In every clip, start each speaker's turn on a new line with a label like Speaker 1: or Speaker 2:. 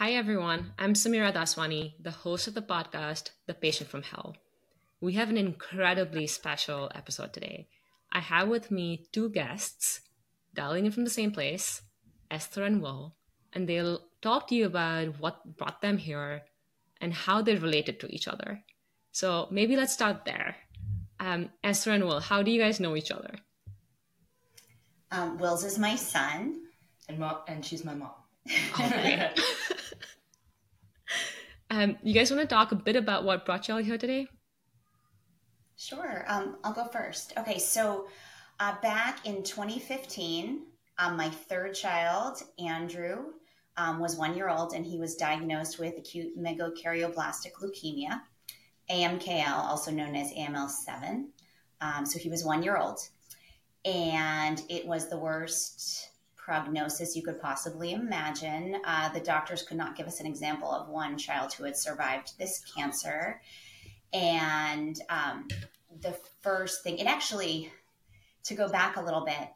Speaker 1: Hi, everyone. I'm Samira Daswani, the host of the podcast, The Patient from Hell. We have an incredibly special episode today. I have with me two guests, dialing in from the same place, Esther and Will, and they'll talk to you about what brought them here and how they're related to each other. So maybe let's start there. Um, Esther and Will, how do you guys know each other?
Speaker 2: Um, Wills is my son,
Speaker 3: and mom, and she's my mom.
Speaker 1: Oh, um, you guys want to talk a bit about what brought y'all here today?
Speaker 2: Sure. Um, I'll go first. Okay, so uh, back in 2015, um, my third child, Andrew, um, was one year old and he was diagnosed with acute megakaryoblast leukemia, AMKL, also known as AML7. Um, so he was one year old. And it was the worst prognosis you could possibly imagine. Uh, the doctors could not give us an example of one child who had survived this cancer. And um, the first thing, it actually, to go back a little bit,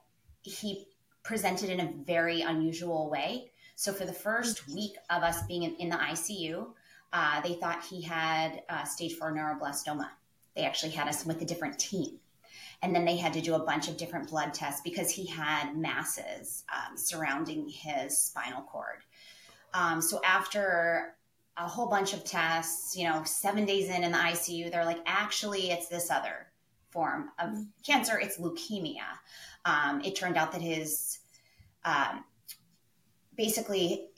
Speaker 2: he presented in a very unusual way. So for the first week of us being in, in the ICU, uh, they thought he had uh, stage four neuroblastoma. They actually had us with a different team. And then they had to do a bunch of different blood tests because he had masses um, surrounding his spinal cord. Um, so after a whole bunch of tests, you know, seven days in in the ICU, they're like, actually, it's this other form of mm-hmm. cancer. It's leukemia. Um, it turned out that his um, basically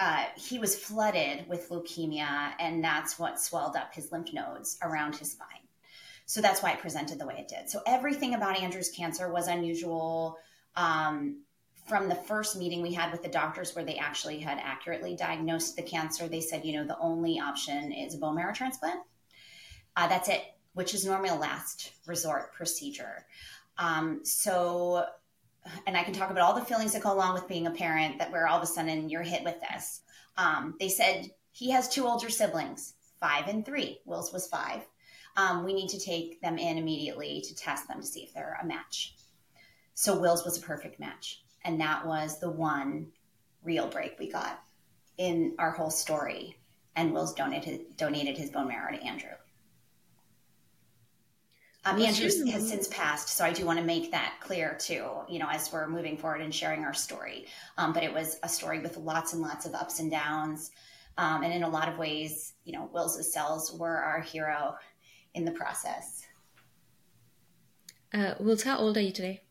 Speaker 2: uh, he was flooded with leukemia, and that's what swelled up his lymph nodes around his spine. So that's why it presented the way it did. So everything about Andrew's cancer was unusual. Um, from the first meeting we had with the doctors where they actually had accurately diagnosed the cancer, they said, you know, the only option is a bone marrow transplant. Uh, that's it, which is normally a last resort procedure. Um, so, and I can talk about all the feelings that go along with being a parent that where all of a sudden you're hit with this. Um, they said he has two older siblings, five and three. Wills was five. Um, we need to take them in immediately to test them to see if they're a match. So Wills was a perfect match and that was the one real break we got in our whole story. And Wills donated donated his bone marrow to Andrew. Um, Andrew has since passed, so I do want to make that clear too. You know, as we're moving forward and sharing our story, um, but it was a story with lots and lots of ups and downs, um, and in a lot of ways, you know, Will's cells were our hero in the process.
Speaker 1: Uh, Will, how old are you today?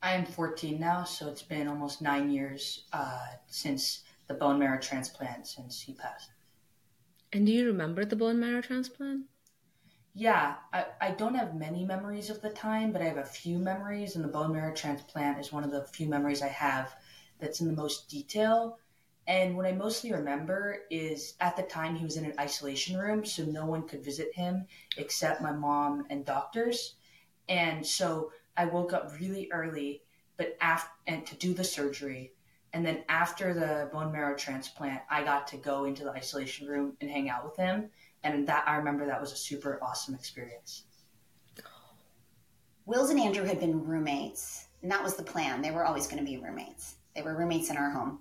Speaker 3: I am 14 now, so it's been almost nine years uh, since the bone marrow transplant since he passed.
Speaker 1: And do you remember the bone marrow transplant?
Speaker 3: Yeah, I, I don't have many memories of the time, but I have a few memories, and the bone marrow transplant is one of the few memories I have that's in the most detail. And what I mostly remember is at the time he was in an isolation room, so no one could visit him except my mom and doctors. And so I woke up really early, but after and to do the surgery, and then after the bone marrow transplant, I got to go into the isolation room and hang out with him, and that I remember that was a super awesome experience.
Speaker 2: Wills and Andrew had been roommates, and that was the plan. They were always going to be roommates. They were roommates in our home.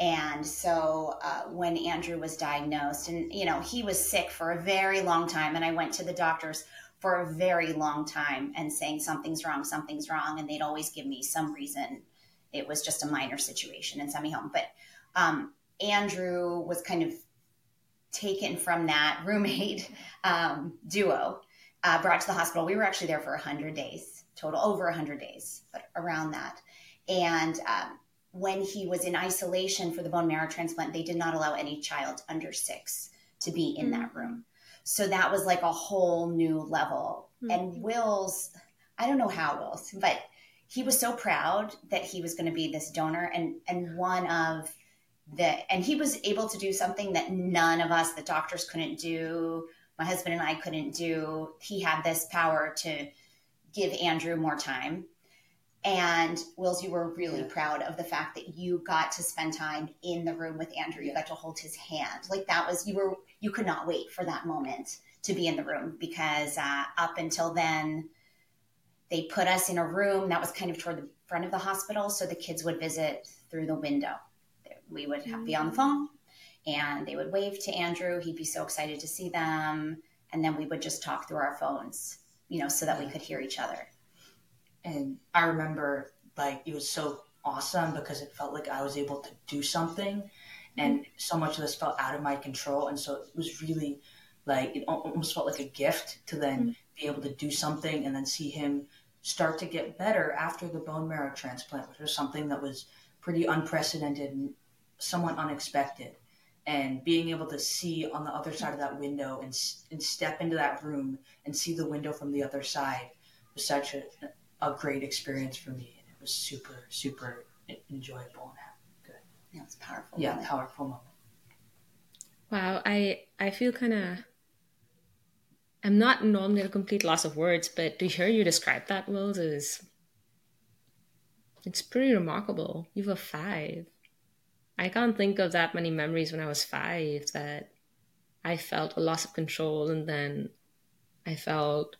Speaker 2: And so uh, when Andrew was diagnosed, and you know, he was sick for a very long time, and I went to the doctors for a very long time and saying something's wrong, something's wrong, and they'd always give me some reason. It was just a minor situation and send me home. But um, Andrew was kind of taken from that roommate um, duo, uh, brought to the hospital. We were actually there for 100 days total, over 100 days, but around that. And um, when he was in isolation for the bone marrow transplant, they did not allow any child under six to be in mm-hmm. that room. So that was like a whole new level. Mm-hmm. And Wills, I don't know how Wills, but he was so proud that he was going to be this donor and and one of the and he was able to do something that none of us the doctors couldn't do my husband and i couldn't do he had this power to give andrew more time and wills you were really yeah. proud of the fact that you got to spend time in the room with andrew you got to hold his hand like that was you were you could not wait for that moment to be in the room because uh, up until then, they put us in a room that was kind of toward the front of the hospital, so the kids would visit through the window. We would have, be on the phone, and they would wave to Andrew. He'd be so excited to see them. And then we would just talk through our phones, you know, so that we could hear each other.
Speaker 3: And I remember like it was so awesome because it felt like I was able to do something and so much of this felt out of my control. And so it was really like, it almost felt like a gift to then mm-hmm. be able to do something and then see him start to get better after the bone marrow transplant, which was something that was pretty unprecedented and somewhat unexpected and being able to see on the other side of that window and, and step into that room and see the window from the other side was such a, a great experience for me. And it was super, super enjoyable and good.
Speaker 2: Yeah, it's powerful.
Speaker 3: Yeah, moment. powerful moment.
Speaker 1: Wow, I I feel kind of. I'm not normally at a complete loss of words, but to hear you describe that, Wills, is it's pretty remarkable. You were five. I can't think of that many memories when I was five that I felt a loss of control and then I felt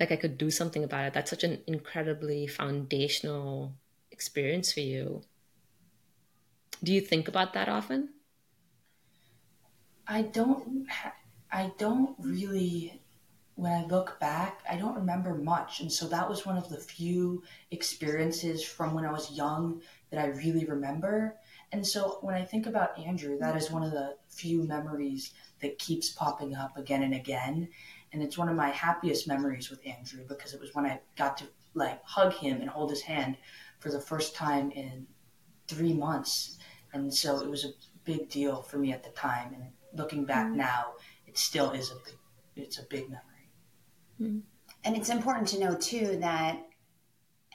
Speaker 1: like I could do something about it. That's such an incredibly foundational experience for you. Do you think about that often?
Speaker 3: I don't. I don't really. When I look back, I don't remember much, and so that was one of the few experiences from when I was young that I really remember. And so when I think about Andrew, that is one of the few memories that keeps popping up again and again. And it's one of my happiest memories with Andrew because it was when I got to like hug him and hold his hand for the first time in three months. And so it was a big deal for me at the time. And looking back mm-hmm. now, it still is a big, it's a big memory.
Speaker 2: Mm-hmm. And it's important to know too that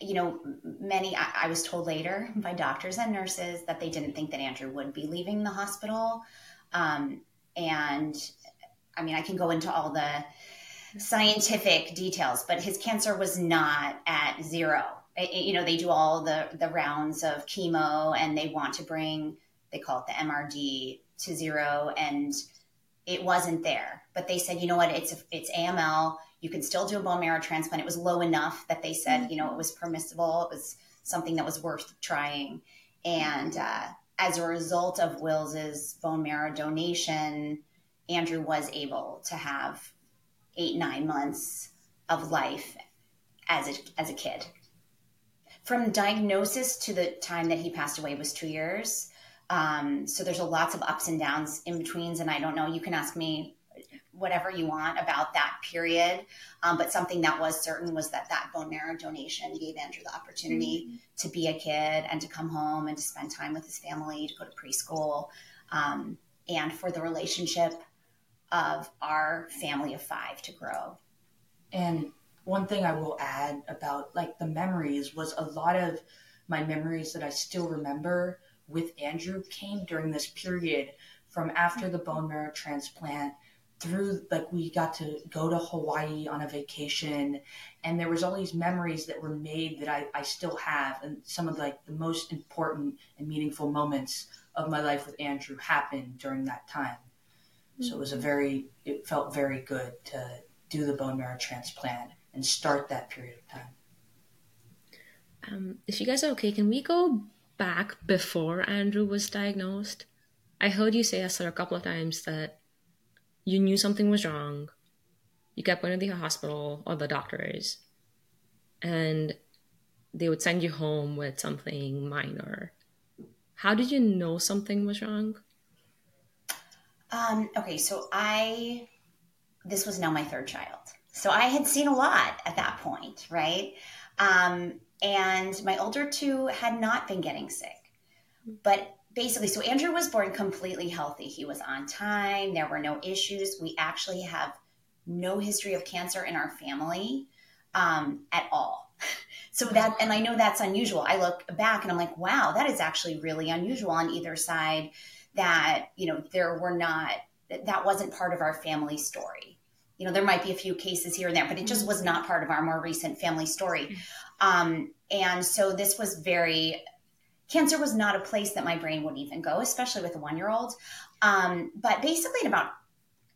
Speaker 2: you know, many, I, I, was told later by doctors and nurses that they didn't think that Andrew would be leaving the hospital. Um, and I mean, I can go into all the scientific details, but his cancer was not at zero. It, you know, they do all the, the rounds of chemo and they want to bring, they call it the MRD to zero. And it wasn't there, but they said, you know what, it's, it's AML you can still do a bone marrow transplant. It was low enough that they said, you know, it was permissible. It was something that was worth trying. And uh, as a result of Wills's bone marrow donation, Andrew was able to have eight, nine months of life as a, as a kid. From diagnosis to the time that he passed away was two years. Um, so there's a lots of ups and downs in betweens. And I don't know, you can ask me whatever you want about that period. Um, but something that was certain was that that bone marrow donation gave Andrew the opportunity mm-hmm. to be a kid and to come home and to spend time with his family, to go to preschool, um, and for the relationship of our family of five to grow.
Speaker 3: And one thing I will add about like the memories was a lot of my memories that I still remember with Andrew came during this period from after the bone marrow transplant through like we got to go to hawaii on a vacation and there was all these memories that were made that i, I still have and some of like the most important and meaningful moments of my life with andrew happened during that time. So it was a very it felt very good to do the bone marrow transplant and start that period of time
Speaker 1: um, if you guys are okay can we go back before andrew was diagnosed i heard you say esther a couple of times that you knew something was wrong, you kept going to the hospital or the doctors, and they would send you home with something minor. How did you know something was wrong?
Speaker 2: Um, okay, so I, this was now my third child. So I had seen a lot at that point, right? Um, and my older two had not been getting sick. But basically, so Andrew was born completely healthy. He was on time. There were no issues. We actually have no history of cancer in our family um, at all. So that, and I know that's unusual. I look back and I'm like, wow, that is actually really unusual on either side. That you know there were not that wasn't part of our family story. You know, there might be a few cases here and there, but it just was not part of our more recent family story. Um, and so this was very cancer was not a place that my brain would even go, especially with a one year old. Um, but basically, at about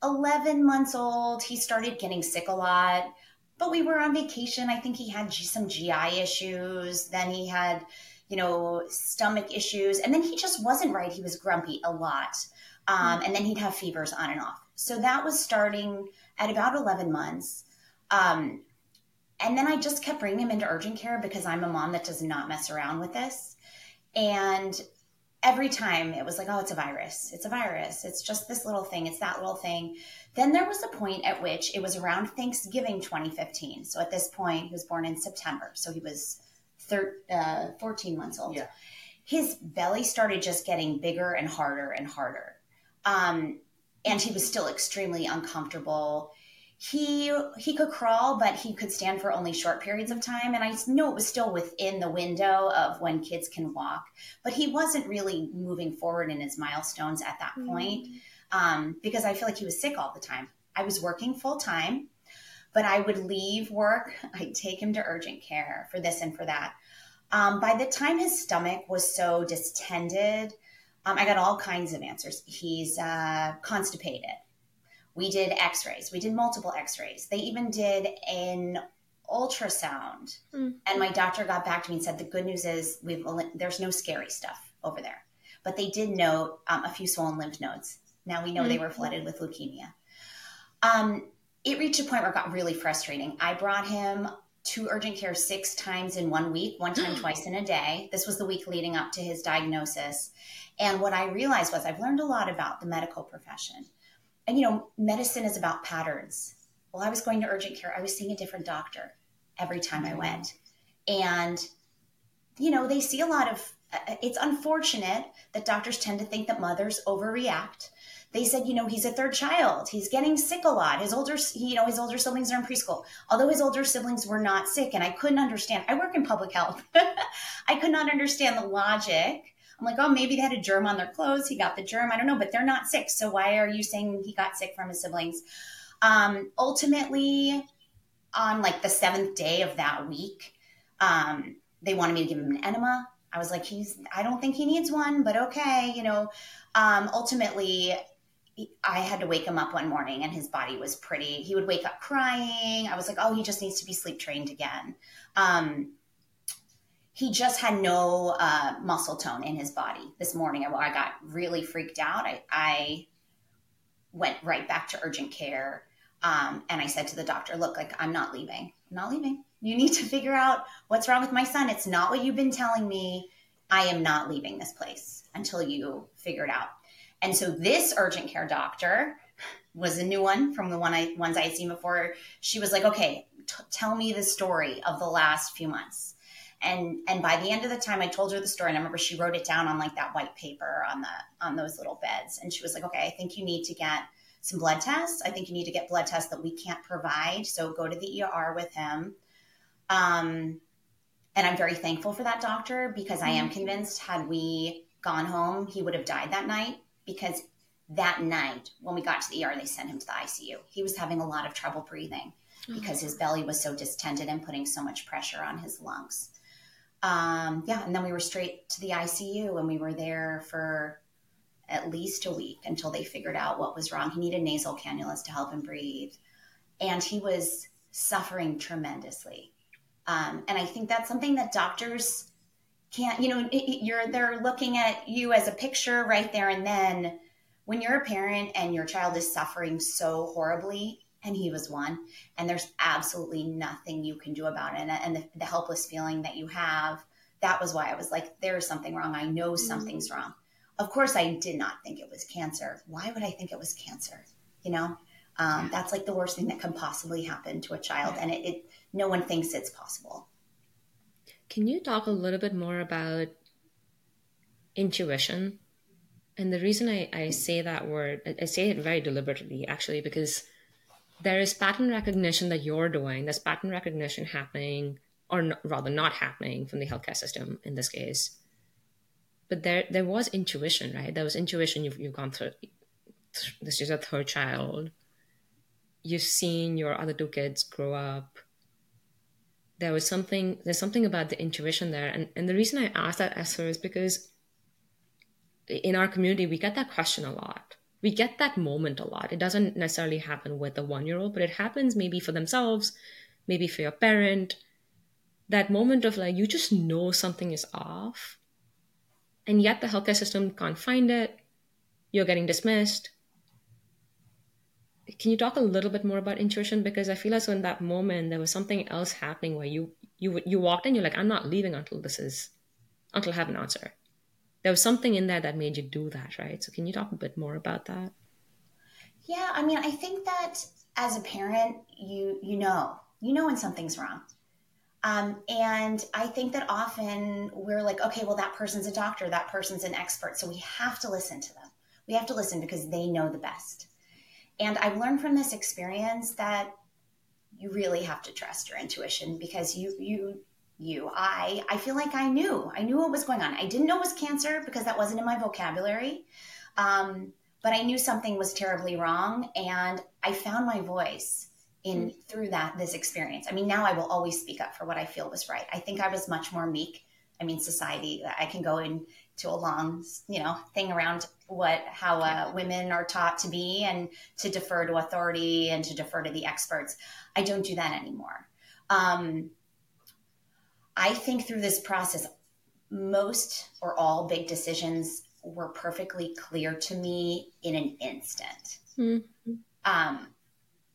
Speaker 2: 11 months old, he started getting sick a lot. But we were on vacation. I think he had some GI issues. Then he had, you know, stomach issues. And then he just wasn't right. He was grumpy a lot. Um, and then he'd have fevers on and off. So that was starting at about 11 months. Um, and then I just kept bringing him into urgent care because I'm a mom that does not mess around with this. And every time it was like, oh, it's a virus. It's a virus. It's just this little thing. It's that little thing. Then there was a point at which it was around Thanksgiving 2015. So at this point, he was born in September. So he was thir- uh, 14 months old.
Speaker 3: Yeah.
Speaker 2: His belly started just getting bigger and harder and harder. Um, and he was still extremely uncomfortable he he could crawl but he could stand for only short periods of time and i know it was still within the window of when kids can walk but he wasn't really moving forward in his milestones at that mm-hmm. point um, because i feel like he was sick all the time i was working full time but i would leave work i'd take him to urgent care for this and for that um, by the time his stomach was so distended um, i got all kinds of answers he's uh, constipated we did x rays, we did multiple x rays. They even did an ultrasound. Mm. And my doctor got back to me and said, The good news is we've there's no scary stuff over there. But they did note um, a few swollen lymph nodes. Now we know mm. they were flooded with leukemia. Um, it reached a point where it got really frustrating. I brought him to urgent care six times in one week, one time twice in a day. This was the week leading up to his diagnosis. And what I realized was I've learned a lot about the medical profession and you know, medicine is about patterns. While I was going to urgent care, I was seeing a different doctor every time I went. And, you know, they see a lot of, uh, it's unfortunate that doctors tend to think that mothers overreact. They said, you know, he's a third child. He's getting sick a lot. His older, you know, his older siblings are in preschool. Although his older siblings were not sick, and I couldn't understand. I work in public health. I could not understand the logic I'm like, oh, maybe they had a germ on their clothes. He got the germ. I don't know, but they're not sick. So why are you saying he got sick from his siblings? Um, ultimately, on like the seventh day of that week, um, they wanted me to give him an enema. I was like, he's, I don't think he needs one, but okay, you know. Um, ultimately, I had to wake him up one morning and his body was pretty. He would wake up crying. I was like, oh, he just needs to be sleep trained again. Um, he just had no uh, muscle tone in his body this morning. I, I got really freaked out. I, I, went right back to urgent care. Um, and I said to the doctor, look, like, I'm not leaving. I'm not leaving. You need to figure out what's wrong with my son. It's not what you've been telling me. I am not leaving this place until you figure it out. And so this urgent care doctor was a new one from the one I ones I had seen before. She was like, okay, t- tell me the story of the last few months. And and by the end of the time i told her the story and i remember she wrote it down on like that white paper on the on those little beds. And she was like okay i think you need to get some blood tests. I think you need to get blood tests that we can't provide. So go to the er with him. Um and i'm very thankful for that doctor because i am mm-hmm. convinced had we gone home he would have died that night because that night when we got to the er they sent him to the icu he was having a lot of trouble breathing because his belly was so distended and putting so much pressure on his lungs um, yeah, and then we were straight to the ICU, and we were there for at least a week until they figured out what was wrong. He needed nasal cannulas to help him breathe, and he was suffering tremendously. Um, and I think that's something that doctors can't. You know, it, you're they're looking at you as a picture right there and then. When you're a parent and your child is suffering so horribly, and he was one and there's absolutely nothing you can do about it and the, the, helpless feeling that you have that was why i was like there's something wrong. I know mm-hmm. something's wrong. Of course i did not think it was cancer. Why would i think it was cancer? You know? Um, that's like the worst thing that can possibly happen to a child and it, it no one thinks it's possible
Speaker 1: can you talk a little bit more about intuition and the reason I, I say that word i say it very deliberately actually because there is pattern recognition that you're doing. There's pattern recognition happening, or rather not happening from the healthcare system in this case. But there, there was intuition, right? There was intuition. You've, you've gone through. This is a third child. You've seen your other two kids grow up. There was something. There's something about the intuition there, and and the reason I asked that, Esther, is because in our community we get that question a lot we get that moment a lot. It doesn't necessarily happen with a one year old, but it happens maybe for themselves, maybe for your parent. that moment of like, you just know something is off, and yet the healthcare system can't find it. You're getting dismissed. Can you talk a little bit more about intuition? Because I feel as though in that moment there was something else happening where you you you walked in, you're like, I'm not leaving until this is until I have an answer. There was something in there that made you do that, right? So can you talk a bit more about that?
Speaker 2: Yeah, I mean, I think that as a parent, you you know, you know when something's wrong. Um, and I think that often we're like, okay, well, that person's a doctor, that person's an expert. So we have to listen to them. We have to listen because they know the best. And I've learned from this experience that you really have to trust your intuition because you, you, you, I, I feel like I knew, I knew what was going on. I didn't know it was cancer because that wasn't in my vocabulary. Um, but I knew something was terribly wrong and I found my voice in through that this experience. I mean, now I will always speak up for what I feel was right. I think I was much more meek. I mean, society. I can go into a long, you know, thing around what how uh, women are taught to be and to defer to authority and to defer to the experts. I don't do that anymore. Um, I think through this process, most or all big decisions were perfectly clear to me in an instant. Mm-hmm. Um,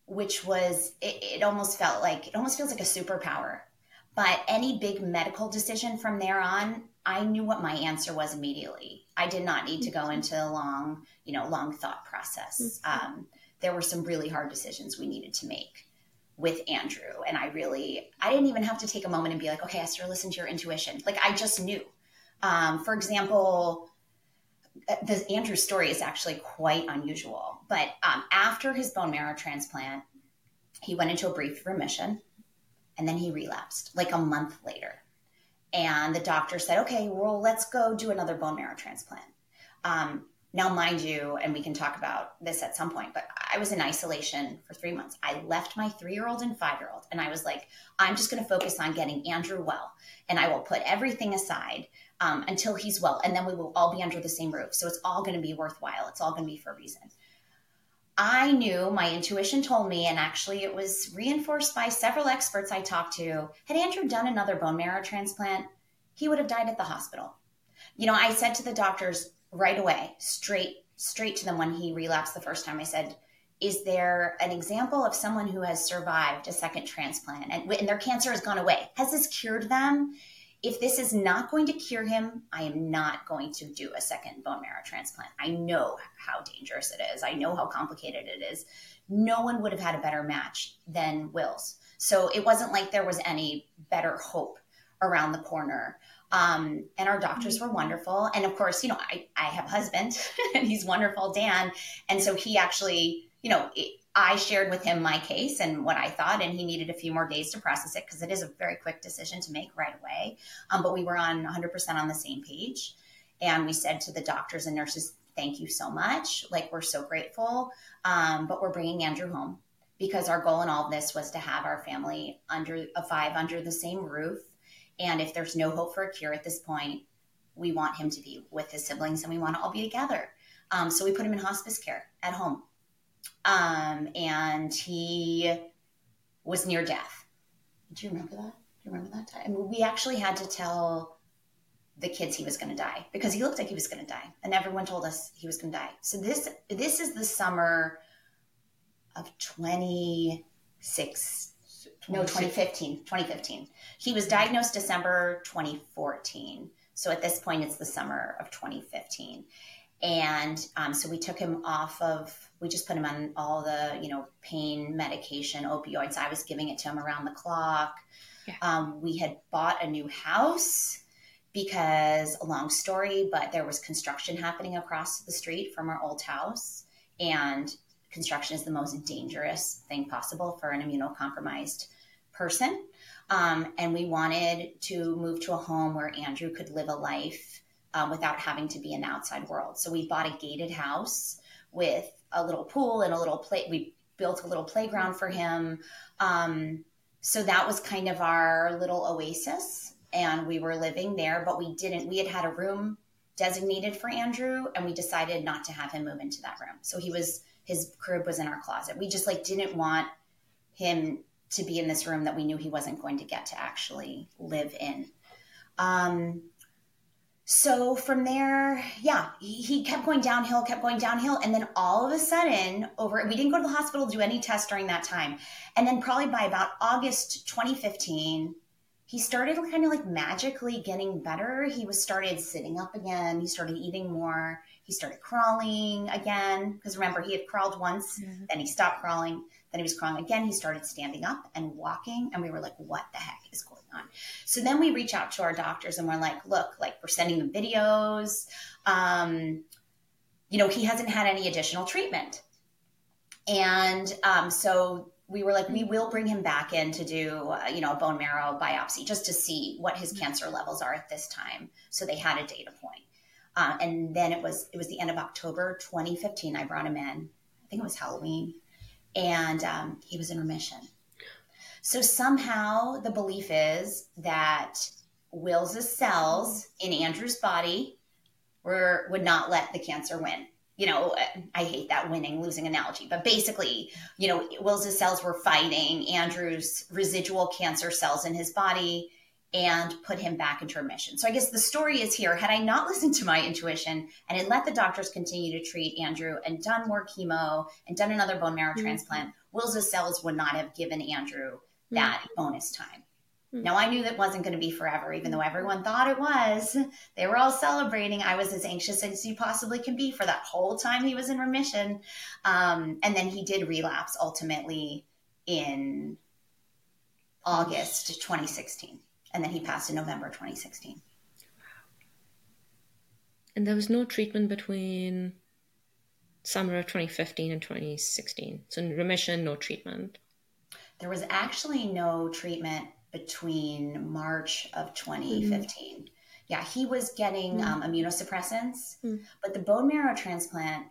Speaker 2: which was it, it almost felt like it almost feels like a superpower. But any big medical decision from there on, I knew what my answer was immediately. I did not need to go mm-hmm. into a long, you know, long thought process. Mm-hmm. Um, there were some really hard decisions we needed to make with Andrew, and I really, I didn't even have to take a moment and be like, okay, Esther, listen to your intuition. Like I just knew. Um, for example, uh, the Andrew story is actually quite unusual. But um, after his bone marrow transplant, he went into a brief remission and then he relapsed like a month later. And the doctor said, okay, well, let's go do another bone marrow transplant. Um, now, mind you, and we can talk about this at some point, but I was in isolation for three months. I left my three year old and five year old, and I was like, I'm just going to focus on getting Andrew well, and I will put everything aside um, until he's well, and then we will all be under the same roof. So it's all going to be worthwhile. It's all going to be for a reason. I knew my intuition told me, and actually it was reinforced by several experts I talked to. Had Andrew done another bone marrow transplant, he would have died at the hospital. You know, I said to the doctors right away, straight straight to them when he relapsed the first time. I said, "Is there an example of someone who has survived a second transplant and, and their cancer has gone away? Has this cured them?" If this is not going to cure him, I am not going to do a second bone marrow transplant. I know how dangerous it is. I know how complicated it is. No one would have had a better match than Will's. So it wasn't like there was any better hope around the corner. Um, and our doctors were wonderful. And of course, you know, I, I have a husband and he's wonderful, Dan. And so he actually, you know, it, I shared with him my case and what I thought, and he needed a few more days to process it because it is a very quick decision to make right away. Um, but we were on 100% on the same page. And we said to the doctors and nurses, thank you so much. Like, we're so grateful. Um, but we're bringing Andrew home because our goal in all of this was to have our family under a five under the same roof. And if there's no hope for a cure at this point, we want him to be with his siblings and we want to all be together. Um, so we put him in hospice care at home um, and he was near death. Do you remember that? Do you remember that time? We actually had to tell the kids he was going to die because he looked like he was going to die, and everyone told us he was going to die. So this this is the summer of 26 no 2015 2015 he was diagnosed december 2014 so at this point it's the summer of 2015 and um, so we took him off of we just put him on all the you know pain medication opioids. I was giving it to him around the clock. Yeah. um, we had bought a new house because a long story but there was construction happening across the street from our old house. And construction is the most dangerous thing possible for an immunocompromised person. Um, and we wanted to move to a home where andrew could live a life um, without having to be in the outside world. So we bought a gated house with a little pool and a little play. We built a little playground for him. Um, so that was kind of our little oasis, and we were living there. But we didn't. We had had a room designated for Andrew, and we decided not to have him move into that room. So he was his crib was in our closet. We just like didn't want him to be in this room that we knew he wasn't going to get to actually live in. Um, so from there, yeah, he, he kept going downhill, kept going downhill. And then all of a sudden, over, we didn't go to the hospital to do any tests during that time. And then probably by about August 2015, he started kind of like magically getting better. He was started sitting up again. He started eating more. He started crawling again. Because remember, he had crawled once, mm-hmm. then he stopped crawling. Then he was crawling again. He started standing up and walking. And we were like, what the heck is going on? So then we reach out to our doctors and we're like, look, like we're sending them videos. Um, you know, he hasn't had any additional treatment. And um, so we were like, we will bring him back in to do, uh, you know, a bone marrow biopsy just to see what his mm-hmm. cancer levels are at this time. So they had a data point. Uh, and then it was it was the end of October 2015. I brought him in. I think it was Halloween, and um, he was in remission. So somehow the belief is that Will's cells in Andrew's body were would not let the cancer win. You know, I hate that winning losing analogy, but basically, you know, Will's cells were fighting Andrew's residual cancer cells in his body and put him back into remission. So I guess the story is here. Had I not listened to my intuition and had let the doctors continue to treat Andrew and done more chemo and done another bone marrow mm-hmm. transplant, Will's cells would not have given Andrew that mm-hmm. bonus time. Mm-hmm. Now I knew that wasn't going to be forever, even though everyone thought it was. They were all celebrating. I was as anxious as you possibly can be for that whole time he was in remission. Um, and then he did relapse ultimately in August 2016 and then he passed in November 2016.
Speaker 1: And there was no treatment between summer of 2015 and 2016. So remission, no treatment.
Speaker 2: There was actually no treatment between March of 2015. Mm-hmm. Yeah, he was getting mm-hmm. um, immunosuppressants, mm-hmm. but the bone marrow transplant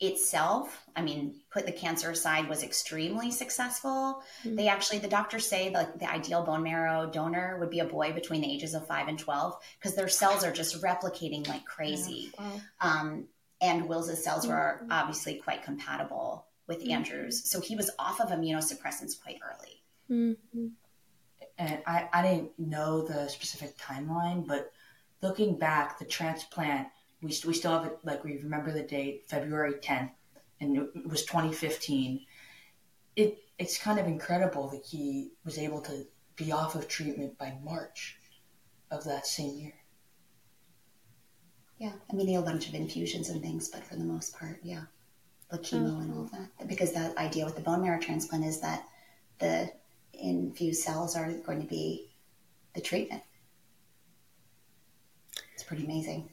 Speaker 2: itself, I mean, put the cancer aside, was extremely successful. Mm-hmm. They actually, the doctors say like the ideal bone marrow donor would be a boy between the ages of five and 12 because their cells are just replicating like crazy. Yeah. Um, and Will's cells mm-hmm. were obviously quite compatible with mm-hmm. Andrew's. So he was off of immunosuppressants quite early.
Speaker 3: Mm-hmm. And I, I didn't know the specific timeline, but looking back, the transplant we, we still have it like we remember the date february 10th and it was 2015 it it's kind of incredible that he was able to be off of treatment by march of that same year.
Speaker 2: Yeah i mean had a bunch of infusions and things but for the most part yeah. The chemo mm-hmm. and all of that. Because the idea with the bone marrow transplant is that the infused cells are going to be the treatment. It's pretty amazing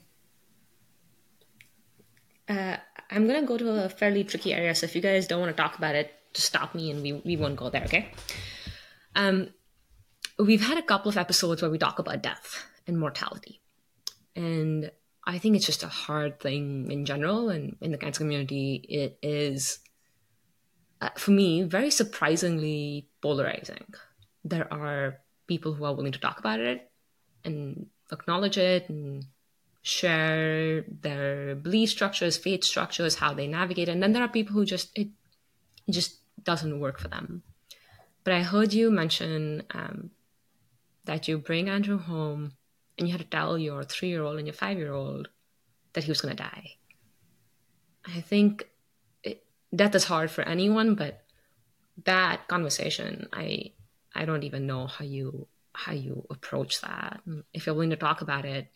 Speaker 1: uh, I'm gonna go to a fairly tricky area, so if you guys don't want to talk about it, just stop me and we, we won't go there, okay? Um, we've had a couple of episodes where we talk about death and mortality. And I think it's just a hard thing in general, and in the cancer community, it is, uh, for me, very surprisingly polarizing. There are people who are willing to talk about it and acknowledge it and share their belief structures, faith structures, how they navigate. And then there are people who just, it, just doesn't work for them. But I heard you mention um, that you bring Andrew home and you had to tell your three year old and your five year old that he was going to die. I think it, death is hard for anyone, but that conversation, I I don't even know how you how you approach that. If you're willing to talk about it,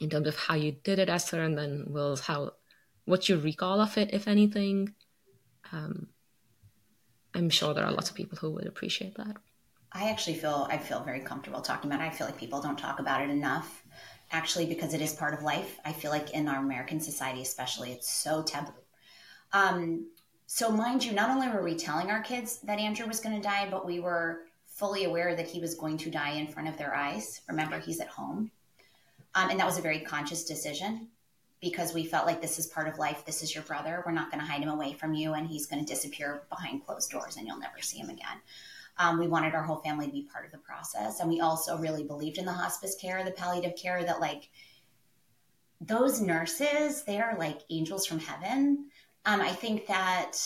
Speaker 1: in terms of how you did it, Esther, and then Wills how what you recall of it, if anything. Um, I'm sure there are lots of people who would appreciate that.
Speaker 2: I actually feel I feel very comfortable talking about it. I feel like people don't talk about it enough, actually, because it is part of life. I feel like in our American society, especially, it's so taboo. Um, so, mind you, not only were we telling our kids that Andrew was going to die, but we were fully aware that he was going to die in front of their eyes. Remember, he's at home. Um, and that was a very conscious decision because we felt like this is part of life. This is your brother. We're not going to hide him away from you, and he's going to disappear behind closed doors, and you'll never see him again. Um, we wanted our whole family to be part of the process, and we also really believed in the hospice care, the palliative care. That like those nurses, they are like angels from heaven. Um, I think that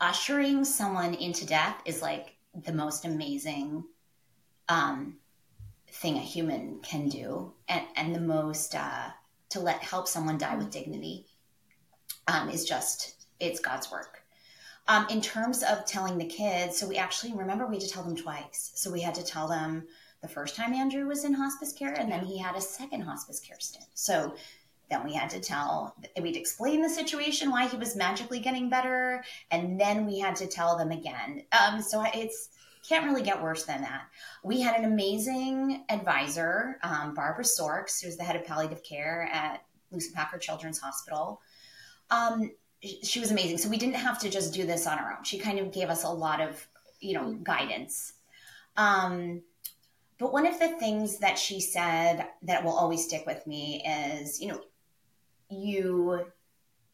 Speaker 2: ushering someone into death is like the most amazing um, thing a human can do, and and the most uh, to let help someone die with dignity um, is just it's God's work. Um, in terms of telling the kids, so we actually remember we had to tell them twice. So we had to tell them the first time Andrew was in hospice care, and then he had a second hospice care stint. So then we had to tell, we'd explain the situation, why he was magically getting better, and then we had to tell them again. Um, so it's can't really get worse than that. We had an amazing advisor, um, Barbara Sourkes, who's the head of palliative care at Lucile Packard Children's Hospital. Um, she was amazing. So we didn't have to just do this on our own. She kind of gave us a lot of, you know, guidance. Um, but one of the things that she said that will always stick with me is, you know, you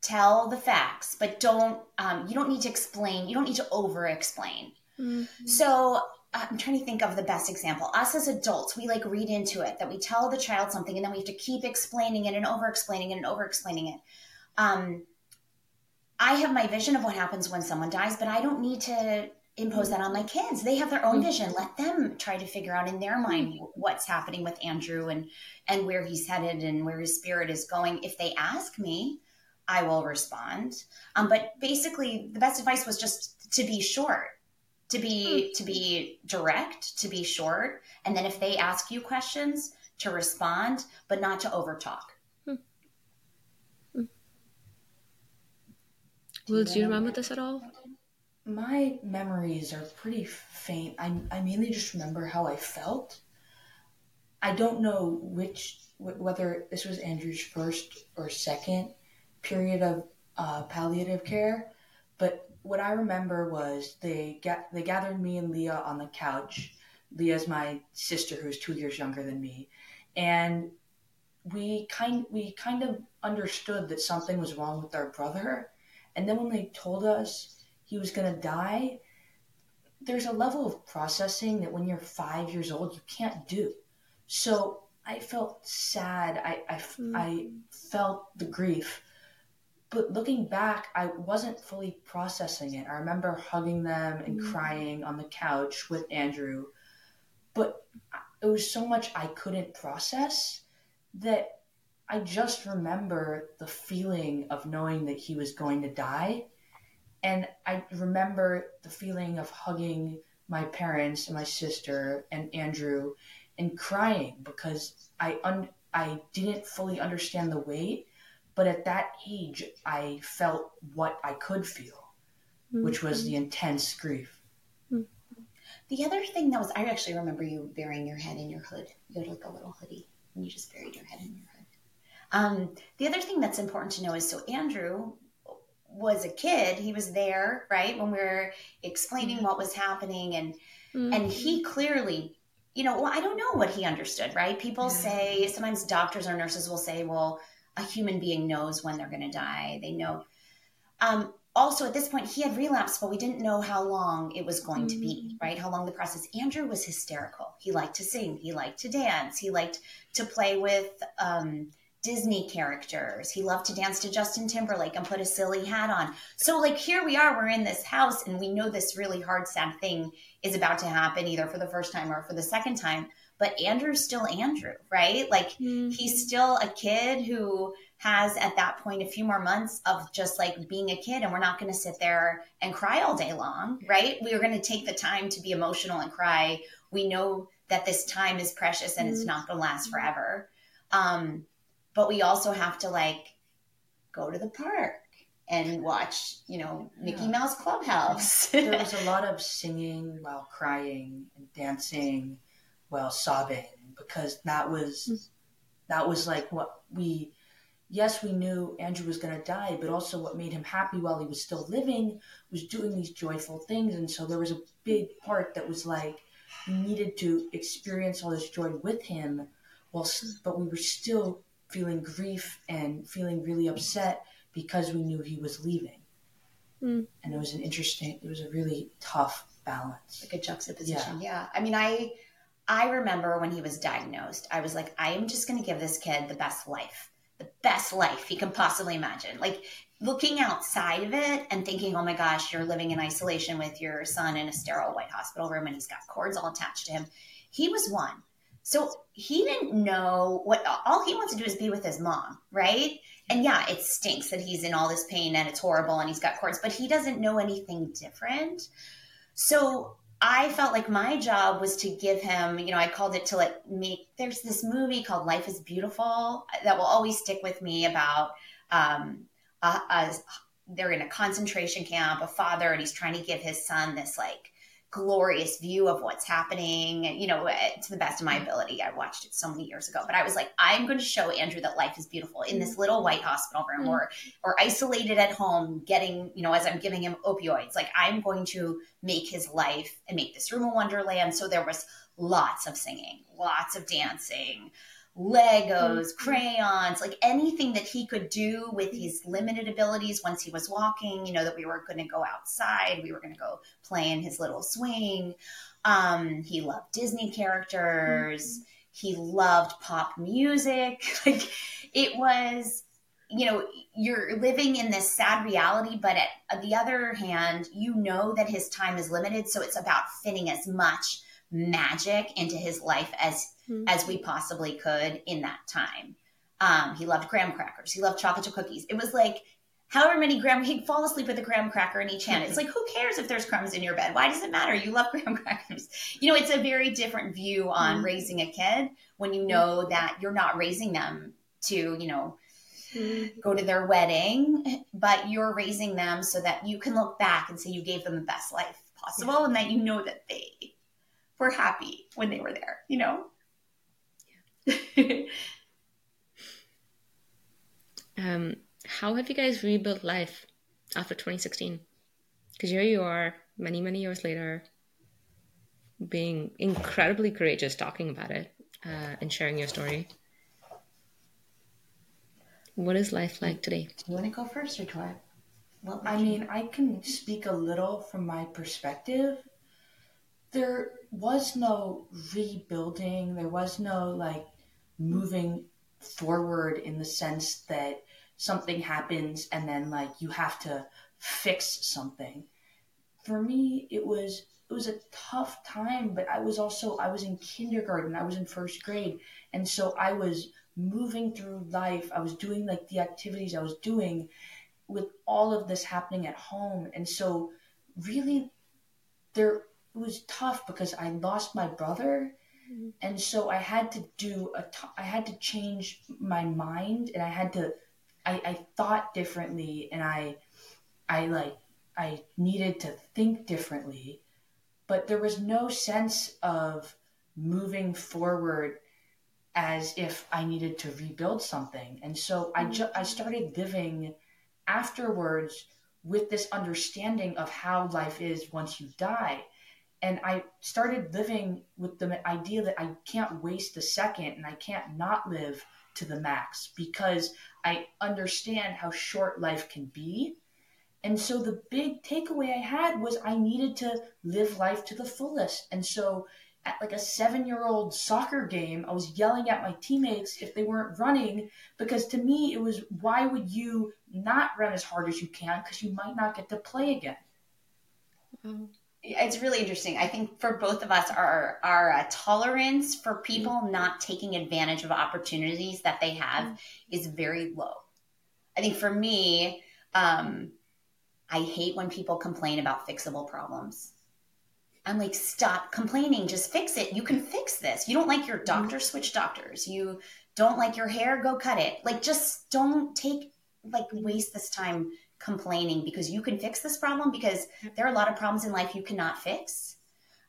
Speaker 2: tell the facts, but don't, um, you don't need to explain, you don't need to over explain. Mm-hmm. So I'm trying to think of the best example. Us as adults, we like read into it that we tell the child something and then we have to keep explaining it and over explaining it and over explaining it. Um, I have my vision of what happens when someone dies, but I don't need to impose that on my kids. They have their own mm-hmm. vision. Let them try to figure out in their mind what's happening with Andrew and and where he's headed and where his spirit is going. If they ask me, I will respond. Um, but basically, the best advice was just to be short, to be mm. to be direct, to be short, and then if they ask you questions, to respond, but not to overtalk.
Speaker 1: Will, do you remember this at all?
Speaker 3: My memories are pretty faint. I, I mainly just remember how I felt. I don't know which whether this was Andrew's first or second period of uh, palliative care, but what I remember was they ga- they gathered me and Leah on the couch. Leah's my sister, who's two years younger than me, and we kind we kind of understood that something was wrong with our brother and then when they told us he was going to die, there's a level of processing that when you're five years old, you can't do. So I felt sad. I, I, mm. I felt the grief. But looking back, I wasn't fully processing it. I remember hugging them and mm. crying on the couch with Andrew. But it was so much I couldn't process that I just remember the feeling of knowing that he was going to die. And I remember the feeling of hugging my parents and my sister and Andrew and crying because I un- I didn't fully understand the weight, but at that age I felt what I could feel, mm-hmm. which was the intense grief.
Speaker 2: Mm-hmm. The other thing that was I actually remember you burying your head in your hood. You had like a little hoodie and you just buried your head in your hood. Um, the other thing that's important to know is so Andrew was a kid. He was there, right, when we were explaining mm-hmm. what was happening, and mm-hmm. and he clearly, you know, well, I don't know what he understood, right? People mm-hmm. say sometimes doctors or nurses will say, well, a human being knows when they're going to die. They know. Um, also, at this point, he had relapsed, but we didn't know how long it was going to be, mm-hmm. right? How long the process. Andrew was hysterical. He liked to sing. He liked to dance. He liked to play with. Um, Disney characters. He loved to dance to Justin Timberlake and put a silly hat on. So, like, here we are, we're in this house, and we know this really hard, sad thing is about to happen either for the first time or for the second time. But Andrew's still Andrew, right? Like, mm-hmm. he's still a kid who has at that point a few more months of just like being a kid, and we're not going to sit there and cry all day long, right? We are going to take the time to be emotional and cry. We know that this time is precious and mm-hmm. it's not going to last forever. Um, but we also have to like go to the park and watch, you know, Mickey yeah. Mouse Clubhouse.
Speaker 3: there was a lot of singing while crying and dancing while sobbing because that was mm. that was like what we yes, we knew Andrew was going to die, but also what made him happy while he was still living was doing these joyful things. And so there was a big part that was like, we needed to experience all this joy with him, while, but we were still feeling grief and feeling really upset because we knew he was leaving. Mm. And it was an interesting, it was a really tough balance.
Speaker 2: Like a juxtaposition. Yeah. yeah. I mean, I, I remember when he was diagnosed, I was like, I am just going to give this kid the best life, the best life he can possibly imagine. Like looking outside of it and thinking, oh my gosh, you're living in isolation with your son in a sterile white hospital room and he's got cords all attached to him. He was one. So he didn't know what all he wants to do is be with his mom, right? And yeah, it stinks that he's in all this pain and it's horrible and he's got cords, but he doesn't know anything different. So I felt like my job was to give him, you know, I called it to like make. There's this movie called Life is Beautiful that will always stick with me about um, a, a, they're in a concentration camp, a father, and he's trying to give his son this like glorious view of what's happening, you know, eh, to the best of my ability. I watched it so many years ago, but I was like, I'm going to show Andrew that life is beautiful in this little white hospital room mm-hmm. or or isolated at home, getting, you know, as I'm giving him opioids. Like I'm going to make his life and make this room a wonderland. So there was lots of singing, lots of dancing, Legos, mm-hmm. crayons, like anything that he could do with his limited abilities once he was walking, you know, that we were going to go outside, we were going to go play in his little swing. Um, he loved Disney characters. Mm-hmm. He loved pop music. Like it was, you know, you're living in this sad reality, but at the other hand, you know that his time is limited. So it's about fitting as much magic into his life as mm-hmm. as we possibly could in that time. Um, he loved graham crackers. He loved chocolate chip cookies. It was like however many graham he'd fall asleep with a graham cracker in each hand. It's like who cares if there's crumbs in your bed? Why does it matter? You love graham crackers. You know, it's a very different view on mm-hmm. raising a kid when you know that you're not raising them to, you know, mm-hmm. go to their wedding, but you're raising them so that you can look back and say you gave them the best life possible yeah. and that you know that they were happy when they were there, you know?
Speaker 1: um, how have you guys rebuilt life after 2016? Because here you are, many, many years later, being incredibly courageous talking about it uh, and sharing your story. What is life like today?
Speaker 2: Do you want to go first or do I?
Speaker 3: Well, I mean, I can speak a little from my perspective. There was no rebuilding. There was no like moving forward in the sense that something happens and then like you have to fix something. For me, it was it was a tough time, but I was also I was in kindergarten, I was in first grade, and so I was moving through life. I was doing like the activities I was doing with all of this happening at home, and so really there it was tough because I lost my brother Mm-hmm. And so I had to do a, t- I had to change my mind and I had to, I, I thought differently and I, I like, I needed to think differently, but there was no sense of moving forward as if I needed to rebuild something. And so I ju- I started living afterwards with this understanding of how life is once you die and I started living with the idea that I can't waste a second and I can't not live to the max because I understand how short life can be. And so the big takeaway I had was I needed to live life to the fullest. And so at like a seven year old soccer game, I was yelling at my teammates if they weren't running because to me it was why would you not run as hard as you can because you might not get to play again.
Speaker 2: Mm-hmm it's really interesting. I think for both of us, our our uh, tolerance for people mm-hmm. not taking advantage of opportunities that they have mm-hmm. is very low. I think for me, um, I hate when people complain about fixable problems. I'm like, stop complaining, just fix it. You can fix this. You don't like your doctor, switch doctors. You don't like your hair, go cut it. Like, just don't take like waste this time complaining because you can fix this problem because there are a lot of problems in life you cannot fix.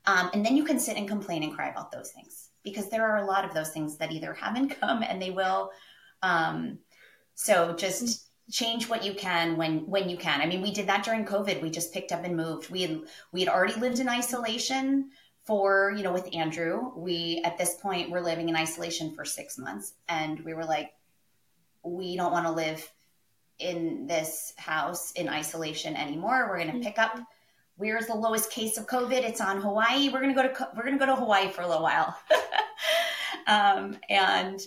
Speaker 2: Um, and then you can sit and complain and cry about those things because there are a lot of those things that either haven't come and they will. Um, so just change what you can when when you can. I mean, we did that during COVID. We just picked up and moved. We had we had already lived in isolation for you know with Andrew. We at this point were living in isolation for six months, and we were like, we don't want to live in this house in isolation anymore. We're going to pick up where's the lowest case of COVID? It's on Hawaii. We're going to go to we're going to go to Hawaii for a little while. um, and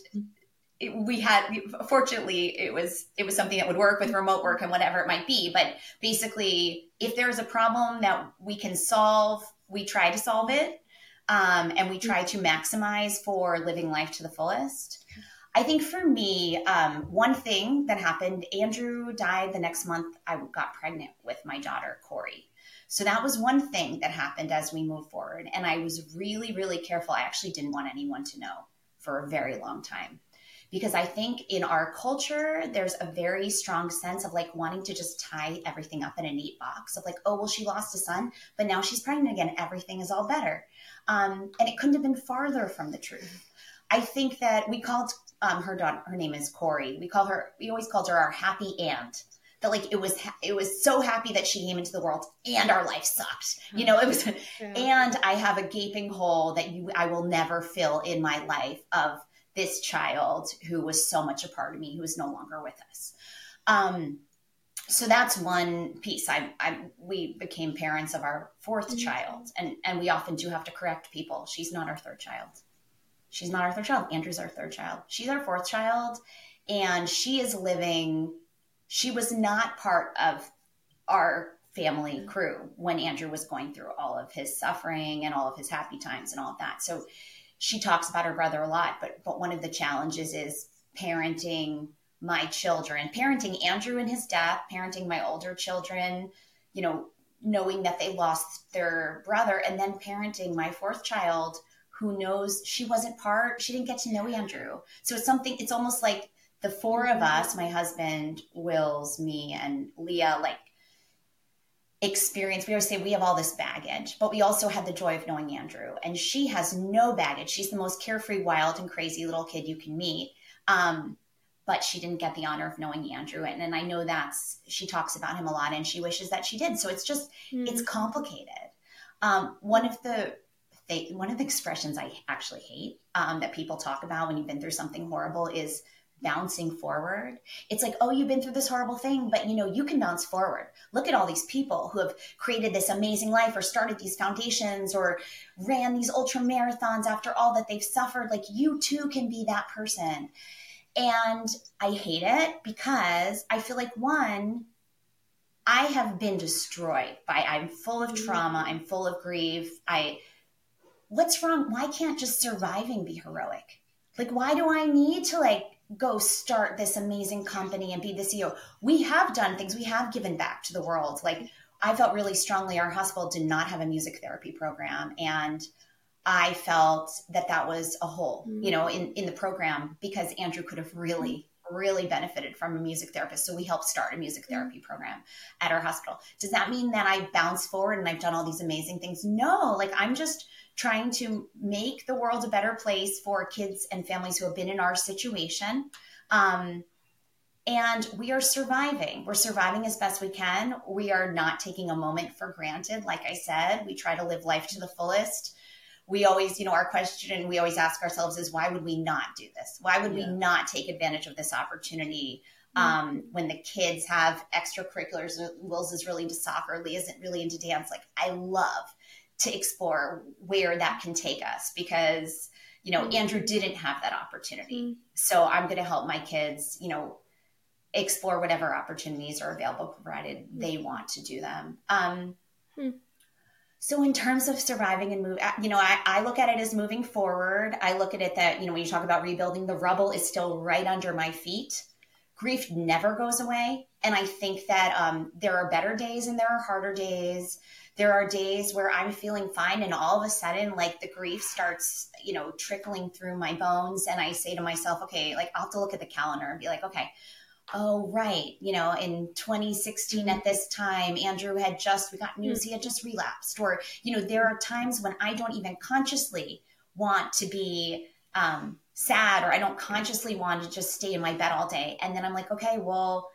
Speaker 2: it, we had fortunately it was it was something that would work with remote work and whatever it might be but basically if there's a problem that we can solve we try to solve it um, and we try to maximize for living life to the fullest i think for me um, one thing that happened andrew died the next month i got pregnant with my daughter corey so that was one thing that happened as we moved forward and i was really really careful i actually didn't want anyone to know for a very long time because I think in our culture, there's a very strong sense of like wanting to just tie everything up in a neat box of like, oh, well, she lost a son, but now she's pregnant again. Everything is all better. Um, and it couldn't have been farther from the truth. I think that we called um, her daughter, her name is Corey. We call her, we always called her our happy aunt that like it was it was so happy that she came into the world and our life sucked you know it was yeah. and i have a gaping hole that you i will never fill in my life of this child who was so much a part of me who is no longer with us. Um, so that's one piece. I, I we became parents of our 4th mm-hmm. child, and and we often do have to correct people. She's not our third child. She's not our third child. Andrew's our third child. She's our fourth child, and she is living. She was not part of our family mm-hmm. crew when Andrew was going through all of his suffering and all of his happy times and all of that. So she talks about her brother a lot, but but one of the challenges is parenting my children, parenting Andrew and his death, parenting my older children, you know, knowing that they lost their brother, and then parenting my fourth child who knows she wasn't part, she didn't get to know Andrew. So it's something, it's almost like the four of us, my husband, Wills, me, and Leah, like experience. We always say we have all this baggage, but we also had the joy of knowing Andrew. And she has no baggage. She's the most carefree, wild, and crazy little kid you can meet. Um, but she didn't get the honor of knowing Andrew. And, and I know that's, she talks about him a lot and she wishes that she did. So it's just, mm. it's complicated. Um, one of the, they, one of the expressions I actually hate um, that people talk about when you've been through something horrible is bouncing forward. It's like, oh, you've been through this horrible thing, but you know, you can bounce forward. Look at all these people who have created this amazing life or started these foundations or ran these ultra marathons after all that they've suffered. Like, you too can be that person. And I hate it because I feel like one, I have been destroyed by I'm full of mm-hmm. trauma, I'm full of grief. I what's wrong? Why can't just surviving be heroic? Like why do I need to like go start this amazing company and be the CEO. We have done things, we have given back to the world. Like I felt really strongly our hospital did not have a music therapy program and I felt that that was a hole, mm-hmm. you know, in in the program because Andrew could have really really benefited from a music therapist. So we helped start a music mm-hmm. therapy program at our hospital. Does that mean that I bounce forward and I've done all these amazing things? No, like I'm just trying to make the world a better place for kids and families who have been in our situation. Um, and we are surviving. We're surviving as best we can. We are not taking a moment for granted. Like I said, we try to live life to the fullest. We always, you know, our question we always ask ourselves is why would we not do this? Why would yeah. we not take advantage of this opportunity? Mm-hmm. Um, when the kids have extracurriculars, Wills is really into soccer, Lee isn't really into dance. Like I love to explore where that can take us because you know andrew didn't have that opportunity mm-hmm. so i'm going to help my kids you know explore whatever opportunities are available provided mm-hmm. they want to do them um, hmm. so in terms of surviving and move you know I, I look at it as moving forward i look at it that you know when you talk about rebuilding the rubble is still right under my feet grief never goes away. And i think that um, there are better days and there are harder days. There are days where I'm feeling fine and all of a sudden like the grief starts, you know, trickling through my bones. And I say to myself, okay, like I'll have to look at the calendar and be like, okay, oh right, you know, in 2016 at this time Andrew had just we got news he had just relapsed. Or you know, there are times when I don't even consciously want to be um sad or I don't consciously want to just stay in my bed all day. And then I'm like, okay, well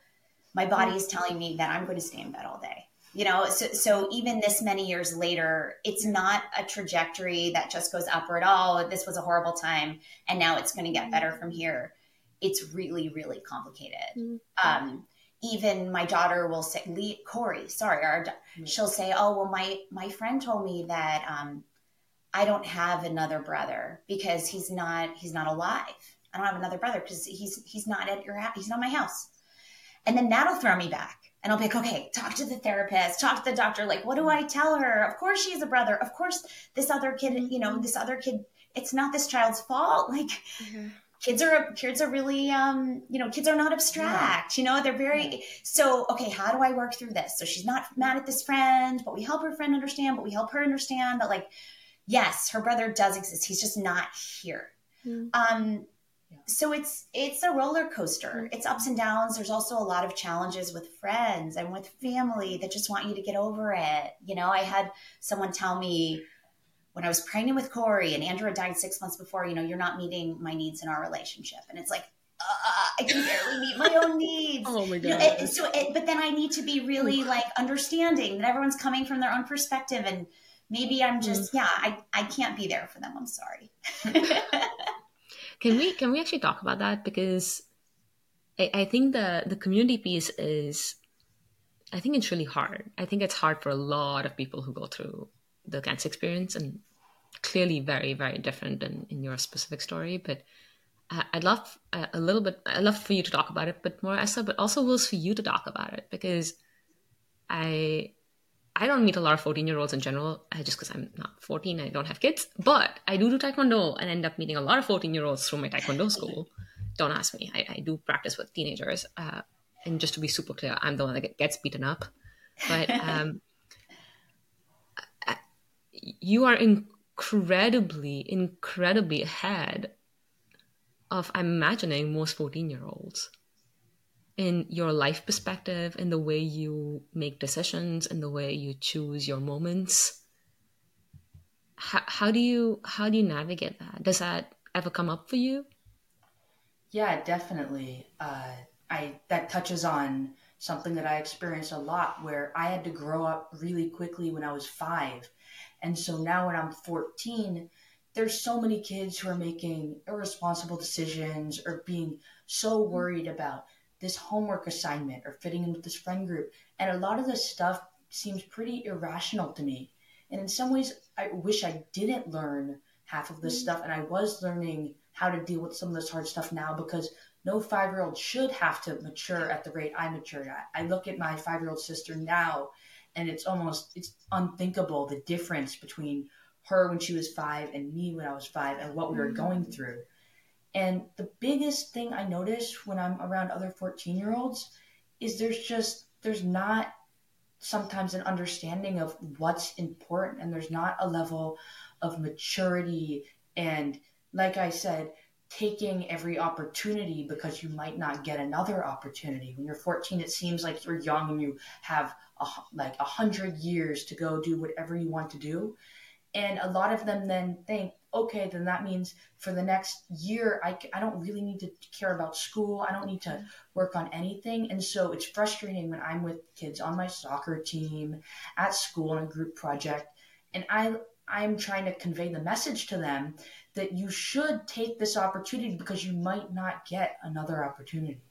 Speaker 2: my body is telling me that I'm going to stay in bed all day you know? So, so even this many years later it's not a trajectory that just goes upward oh this was a horrible time and now it's going to get better from here. It's really really complicated. Mm-hmm. um, even my daughter will say Lee, corey sorry our, mm-hmm. she'll say oh well my my friend told me that um, i don't have another brother because he's not he's not alive I don't have another brother because he's he's not at your house. He's not my house. And then that'll throw me back. And I'll be like, okay, talk to the therapist, talk to the doctor. Like, what do I tell her? Of course she's a brother. Of course this other kid, you know, this other kid, it's not this child's fault. Like mm-hmm. kids are kids are really um, you know, kids are not abstract. Yeah. You know, they're very so okay, how do I work through this? So she's not mad at this friend, but we help her friend understand, but we help her understand that like, yes, her brother does exist. He's just not here. Mm-hmm. Um so it's it's a roller coaster mm-hmm. it's ups and downs there's also a lot of challenges with friends and with family that just want you to get over it you know i had someone tell me when i was pregnant with corey and andrew had died six months before you know you're not meeting my needs in our relationship and it's like uh, I can barely meet my own needs.
Speaker 1: oh my god!
Speaker 2: You know, it, so, it, but then I need to be really like understanding that everyone's coming from their own perspective, and maybe I'm just mm-hmm. yeah, I I can't be there for them. I'm sorry.
Speaker 1: Can we can we actually talk about that because I, I think the the community piece is I think it's really hard. I think it's hard for a lot of people who go through the cancer experience and clearly very very different in, in your specific story. But I'd love a little bit. I'd love for you to talk about it, but more Esther, but also Wills for you to talk about it because I I don't meet a lot of 14 year olds in general, uh, just because I'm not 14 and I don't have kids. But I do do taekwondo and end up meeting a lot of 14 year olds through my taekwondo school. Don't ask me. I, I do practice with teenagers. Uh, and just to be super clear, I'm the one that gets beaten up. But um, you are incredibly, incredibly ahead of, I'm imagining, most 14 year olds in your life perspective, in the way you make decisions, in the way you choose your moments. How, how do you how do you navigate that? Does that ever come up for you?
Speaker 3: Yeah, definitely. Uh, I that touches on something that I experienced a lot, where I had to grow up really quickly when I was five, and so now when I'm 14, there's so many kids who are making irresponsible decisions or being so worried about this homework assignment or fitting in with this friend group. And a lot of this stuff seems pretty irrational to me. And in some ways, I wish I didn't learn half of this mm-hmm. stuff. And I was learning how to deal with some of this hard stuff now because no five year old should have to mature at the rate I matured at. I look at my five year old sister now and it's almost it's unthinkable the difference between her when she was five and me when I was five and what we were going mm-hmm. through. And the biggest thing I notice when I'm around other 14 year olds is there's just, there's not sometimes an understanding of what's important and there's not a level of maturity and, like I said, taking every opportunity because you might not get another opportunity. When you're 14, it seems like you're young and you have a, like a hundred years to go do whatever you want to do. And a lot of them then think, okay, then that means for the next year, I, I don't really need to care about school. I don't need to mm-hmm. work on anything. And so it's frustrating when I'm with kids on my soccer team, at school, in a group project, and I, I'm trying to convey the message to them that you should take this opportunity because you might not get another opportunity.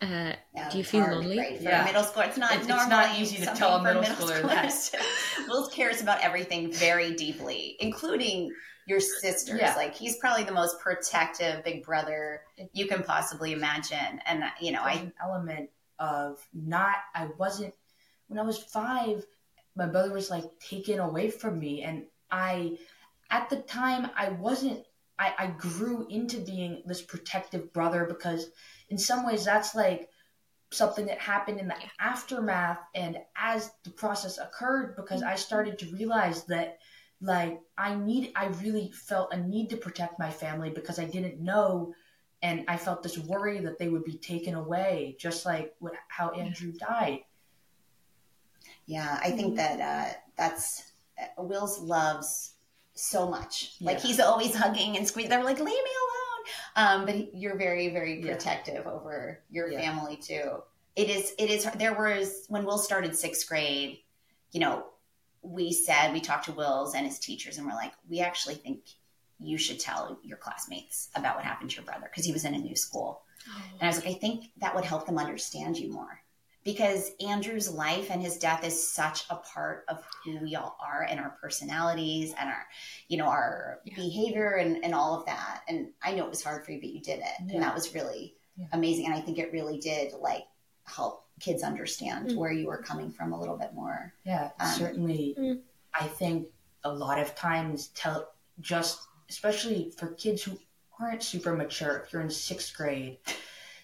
Speaker 1: Uh, yeah, do you feel lonely?
Speaker 2: Right, for yeah. middle school, it's not it's,
Speaker 3: it's not easy to tell a middle, middle schooler that.
Speaker 2: Will cares about everything very deeply, including your sisters. Yeah. Like he's probably the most protective big brother you can possibly imagine. And you know,
Speaker 3: There's I
Speaker 2: an
Speaker 3: element of not. I wasn't when I was five. My brother was like taken away from me, and I, at the time, I wasn't. I, I grew into being this protective brother because in some ways that's like something that happened in the aftermath and as the process occurred because I started to realize that like I need I really felt a need to protect my family because I didn't know and I felt this worry that they would be taken away just like what how Andrew died.
Speaker 2: Yeah, I think that uh, that's uh, Wills loves so much. Like yeah. he's always hugging and squeezing. They're like, leave me alone um, but you're very, very protective yeah. over your yeah. family too. It is, it is, there was, when Will started sixth grade, you know, we said, we talked to Wills and his teachers and we're like, we actually think you should tell your classmates about what happened to your brother because he was in a new school. Oh. And I was like, I think that would help them understand you more because Andrew's life and his death is such a part of who we all are and our personalities and our, you know, our yeah. behavior and, and all of that. And I know it was hard for you, but you did it. Yeah. And that was really yeah. amazing. And I think it really did like help kids understand mm. where you were coming from a little bit more.
Speaker 3: Yeah, um, certainly. Mm. I think a lot of times tell just, especially for kids who aren't super mature, if you're in sixth grade,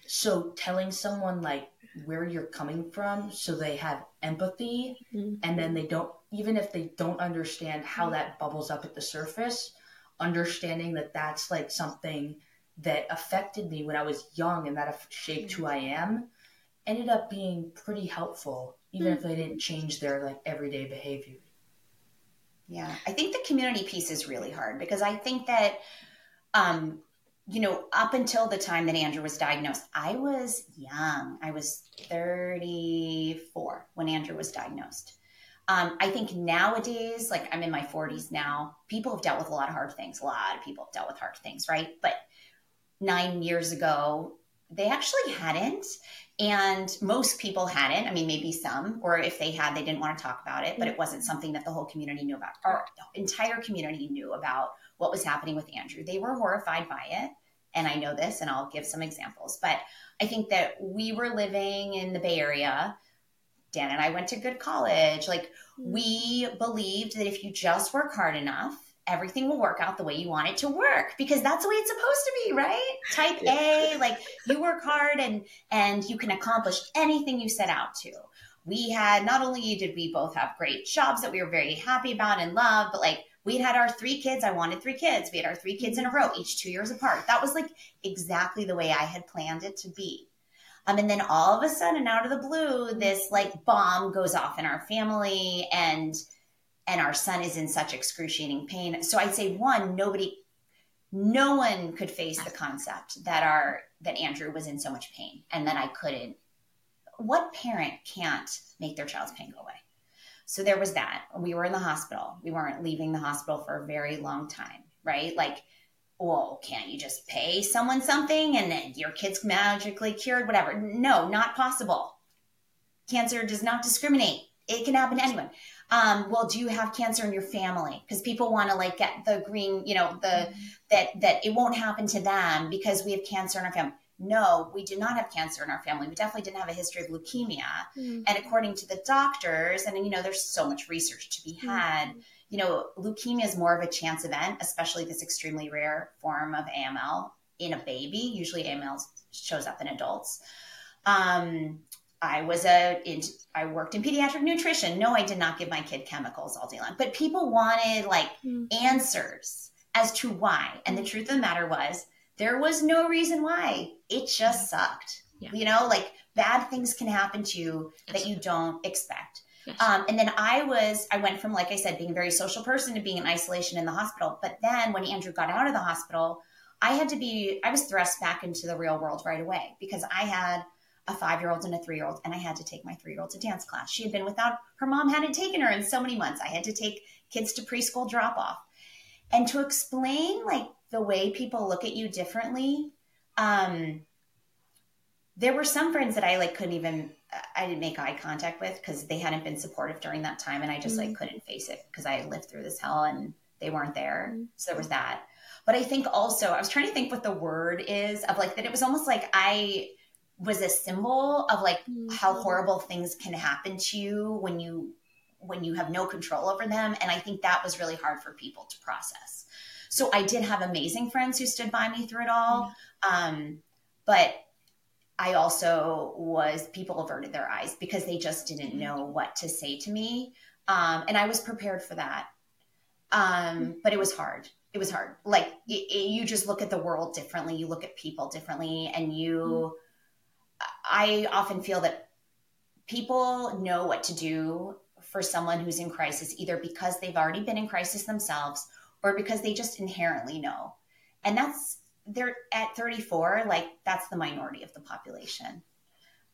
Speaker 3: so telling someone like where you're coming from so they have empathy mm-hmm. and then they don't even if they don't understand how that bubbles up at the surface understanding that that's like something that affected me when i was young and that shaped who i am ended up being pretty helpful even mm-hmm. if they didn't change their like everyday behavior
Speaker 2: yeah i think the community piece is really hard because i think that um you know, up until the time that Andrew was diagnosed, I was young. I was 34 when Andrew was diagnosed. Um, I think nowadays, like I'm in my 40s now, people have dealt with a lot of hard things. A lot of people have dealt with hard things, right? But nine years ago, they actually hadn't. And most people hadn't. I mean, maybe some, or if they had, they didn't want to talk about it, but it wasn't something that the whole community knew about. Our the entire community knew about what was happening with Andrew. They were horrified by it and I know this, and I'll give some examples. But I think that we were living in the Bay Area. Dan and I went to good college. Like, hmm. we believed that if you just work hard enough, everything will work out the way you want it to work because that's the way it's supposed to be right type a like you work hard and and you can accomplish anything you set out to we had not only did we both have great jobs that we were very happy about and love but like we had our three kids. I wanted three kids. We had our three kids in a row, each two years apart. That was like exactly the way I had planned it to be. Um, and then all of a sudden, out of the blue, this like bomb goes off in our family, and and our son is in such excruciating pain. So I'd say one, nobody, no one could face the concept that our that Andrew was in so much pain, and that I couldn't. What parent can't make their child's pain go away? So there was that. We were in the hospital. We weren't leaving the hospital for a very long time, right? Like, well, can't you just pay someone something and then your kid's magically cured? Whatever. No, not possible. Cancer does not discriminate. It can happen to anyone. Um, well, do you have cancer in your family? Because people want to like get the green, you know, the that that it won't happen to them because we have cancer in our family no, we do not have cancer in our family. We definitely didn't have a history of leukemia. Mm-hmm. And according to the doctors, and you know, there's so much research to be had, mm-hmm. you know, leukemia is more of a chance event, especially this extremely rare form of AML in a baby. Usually AML shows up in adults. Um, I was a, in, I worked in pediatric nutrition. No, I did not give my kid chemicals all day long, but people wanted like mm-hmm. answers as to why. And the truth of the matter was, there was no reason why. It just sucked. Yeah. You know, like bad things can happen to you that you don't expect. Yes. Um, and then I was, I went from, like I said, being a very social person to being in isolation in the hospital. But then when Andrew got out of the hospital, I had to be, I was thrust back into the real world right away because I had a five year old and a three year old, and I had to take my three year old to dance class. She had been without, her mom hadn't taken her in so many months. I had to take kids to preschool drop off. And to explain like the way people look at you differently. Um, there were some friends that I like couldn't even I didn't make eye contact with because they hadn't been supportive during that time, and I just mm-hmm. like couldn't face it because I lived through this hell and they weren't there. Mm-hmm. So there was that. But I think also I was trying to think what the word is of like that. It was almost like I was a symbol of like mm-hmm. how horrible things can happen to you when you when you have no control over them, and I think that was really hard for people to process. So I did have amazing friends who stood by me through it all. Um, but I also was, people averted their eyes because they just didn't know what to say to me. Um, and I was prepared for that. Um, but it was hard. It was hard. Like it, it, you just look at the world differently. You look at people differently and you, I often feel that people know what to do for someone who's in crisis, either because they've already been in crisis themselves or because they just inherently know. And that's they're at 34, like that's the minority of the population.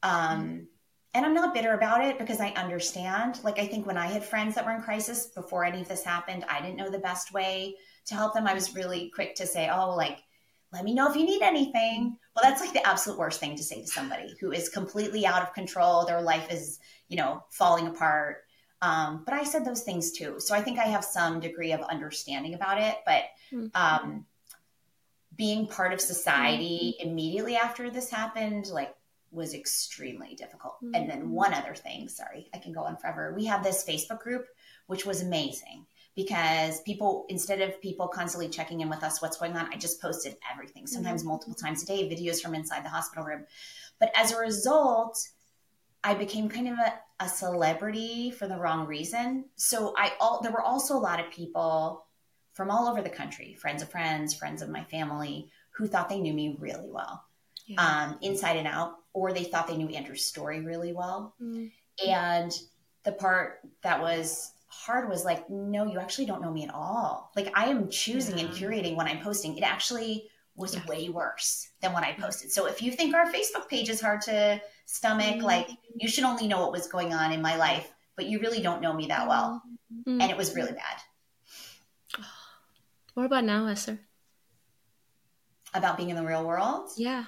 Speaker 2: Um, and I'm not bitter about it because I understand. Like, I think when I had friends that were in crisis before any of this happened, I didn't know the best way to help them. I was really quick to say, oh, like, let me know if you need anything. Well, that's like the absolute worst thing to say to somebody who is completely out of control. Their life is, you know, falling apart. Um, but I said those things too. So I think I have some degree of understanding about it. But mm-hmm. um, being part of society mm-hmm. immediately after this happened, like, was extremely difficult. Mm-hmm. And then one other thing, sorry, I can go on forever. We have this Facebook group, which was amazing because people instead of people constantly checking in with us what's going on i just posted everything sometimes mm-hmm. multiple times a day videos from inside the hospital room but as a result i became kind of a, a celebrity for the wrong reason so i all there were also a lot of people from all over the country friends of friends friends of my family who thought they knew me really well yeah. um, inside and out or they thought they knew andrew's story really well mm-hmm. and the part that was hard was like, no, you actually don't know me at all. Like I am choosing yeah. and curating when I'm posting. It actually was yeah. way worse than what I posted. So if you think our Facebook page is hard to stomach, mm-hmm. like you should only know what was going on in my life, but you really don't know me that well. Mm-hmm. And it was really bad.
Speaker 1: What about now, Esther?
Speaker 2: About being in the real world?
Speaker 1: Yeah.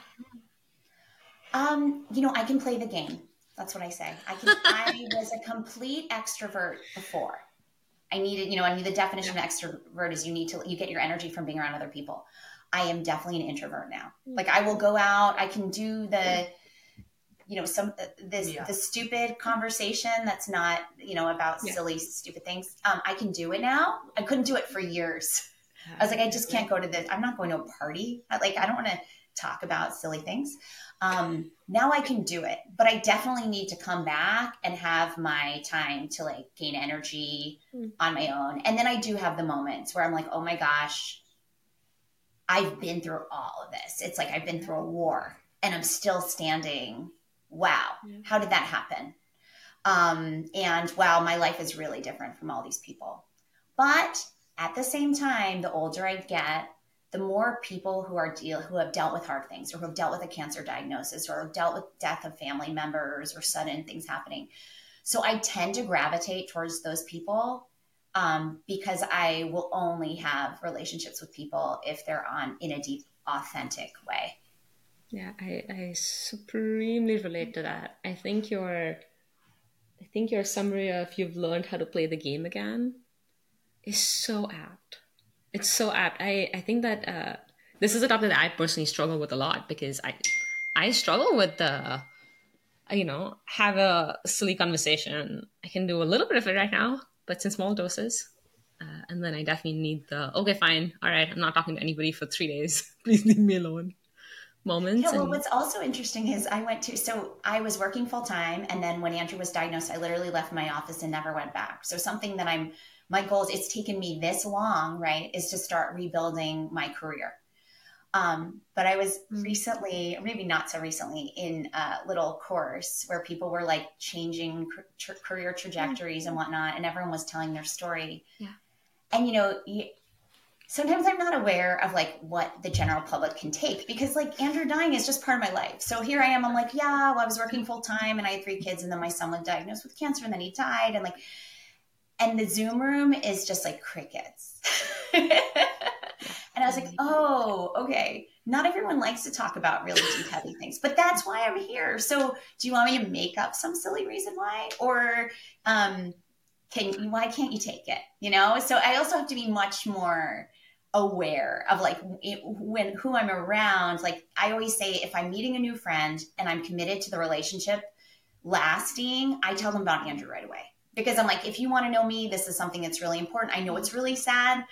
Speaker 2: Um, you know, I can play the game. That's what I say. I can. I was a complete extrovert before. I needed, you know, I mean, the definition of extrovert is you need to you get your energy from being around other people. I am definitely an introvert now. Mm. Like I will go out. I can do the, you know, some this yeah. the stupid conversation that's not you know about yeah. silly stupid things. Um, I can do it now. I couldn't do it for years. I was like, I just can't go to this. I'm not going to a party. Like I don't want to talk about silly things. Um, now I can do it, but I definitely need to come back and have my time to like gain energy mm. on my own. And then I do have the moments where I'm like, oh my gosh, I've been through all of this. It's like I've been through a war and I'm still standing. Wow, yeah. how did that happen? Um, and wow, my life is really different from all these people. But at the same time, the older I get, the more people who are deal who have dealt with hard things or who have dealt with a cancer diagnosis or have dealt with death of family members or sudden things happening. So I tend to gravitate towards those people um, because I will only have relationships with people if they're on in a deep, authentic way.
Speaker 1: Yeah, I, I supremely relate to that. I think your I think your summary of you've learned how to play the game again is so apt it's so apt. I, I think that uh, this is a topic that I personally struggle with a lot because I I struggle with the you know have a silly conversation. I can do a little bit of it right now, but it's in small doses. Uh, and then I definitely need the okay, fine, all right, I'm not talking to anybody for three days. Please leave me alone. Moments.
Speaker 2: Yeah, well, and... what's also interesting is I went to so I was working full time, and then when Andrew was diagnosed, I literally left my office and never went back. So something that I'm my goals, it's taken me this long, right, is to start rebuilding my career. Um, but I was mm. recently, maybe not so recently, in a little course where people were like changing career trajectories and whatnot, and everyone was telling their story.
Speaker 1: Yeah.
Speaker 2: And you know, you, sometimes I'm not aware of like what the general public can take because like Andrew dying is just part of my life. So here I am. I'm like, yeah, well, I was working full time and I had three kids, and then my son was diagnosed with cancer, and then he died, and like and the Zoom room is just like crickets. and I was like, oh, okay. Not everyone likes to talk about really deep, heavy things, but that's why I'm here. So, do you want me to make up some silly reason why, or um, can why can't you take it? You know. So I also have to be much more aware of like when who I'm around. Like I always say, if I'm meeting a new friend and I'm committed to the relationship lasting, I tell them about Andrew right away because I'm like, if you want to know me, this is something that's really important. I know it's really sad.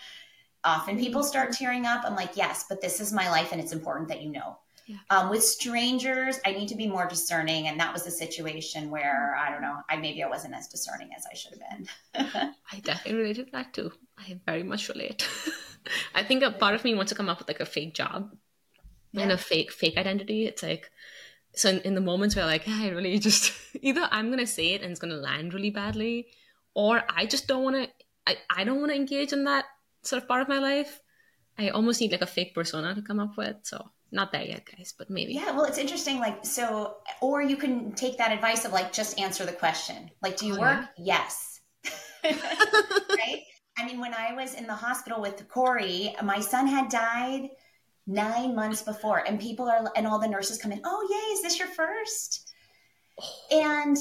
Speaker 2: Often people start tearing up. I'm like, yes, but this is my life and it's important that you know. Yeah. Um, with strangers, I need to be more discerning. And that was a situation where I don't know, I maybe I wasn't as discerning as I should have been.
Speaker 1: I definitely related to that too. I very much relate. I think a part of me wants to come up with like a fake job yeah. and a fake fake identity. It's like so in, in the moments where like I really just either I'm gonna say it and it's gonna land really badly, or I just don't want to. I I don't want to engage in that sort of part of my life. I almost need like a fake persona to come up with. So not there yet, guys, but maybe.
Speaker 2: Yeah, well, it's interesting. Like, so, or you can take that advice of like just answer the question. Like, do you oh, work? Yeah? Yes. right. I mean, when I was in the hospital with Corey, my son had died nine months before, and people are and all the nurses come in. Oh, yay! Is this your first? And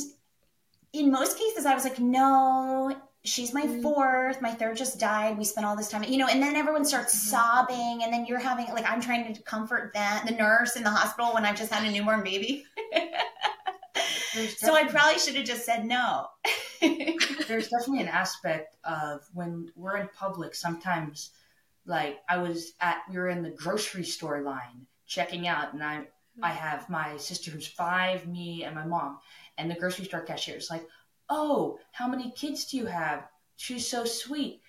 Speaker 2: in most cases, I was like, no, she's my mm. fourth. My third just died. We spent all this time, you know, and then everyone starts mm-hmm. sobbing. And then you're having, like, I'm trying to comfort that, the nurse in the hospital when I've just had a newborn baby. so I probably should have just said no.
Speaker 3: there's definitely an aspect of when we're in public, sometimes, like, I was at, we were in the grocery store line checking out, and I, I mm. have my sister who's five, me, and my mom and the grocery store cashier is like, "Oh, how many kids do you have?" She's so sweet,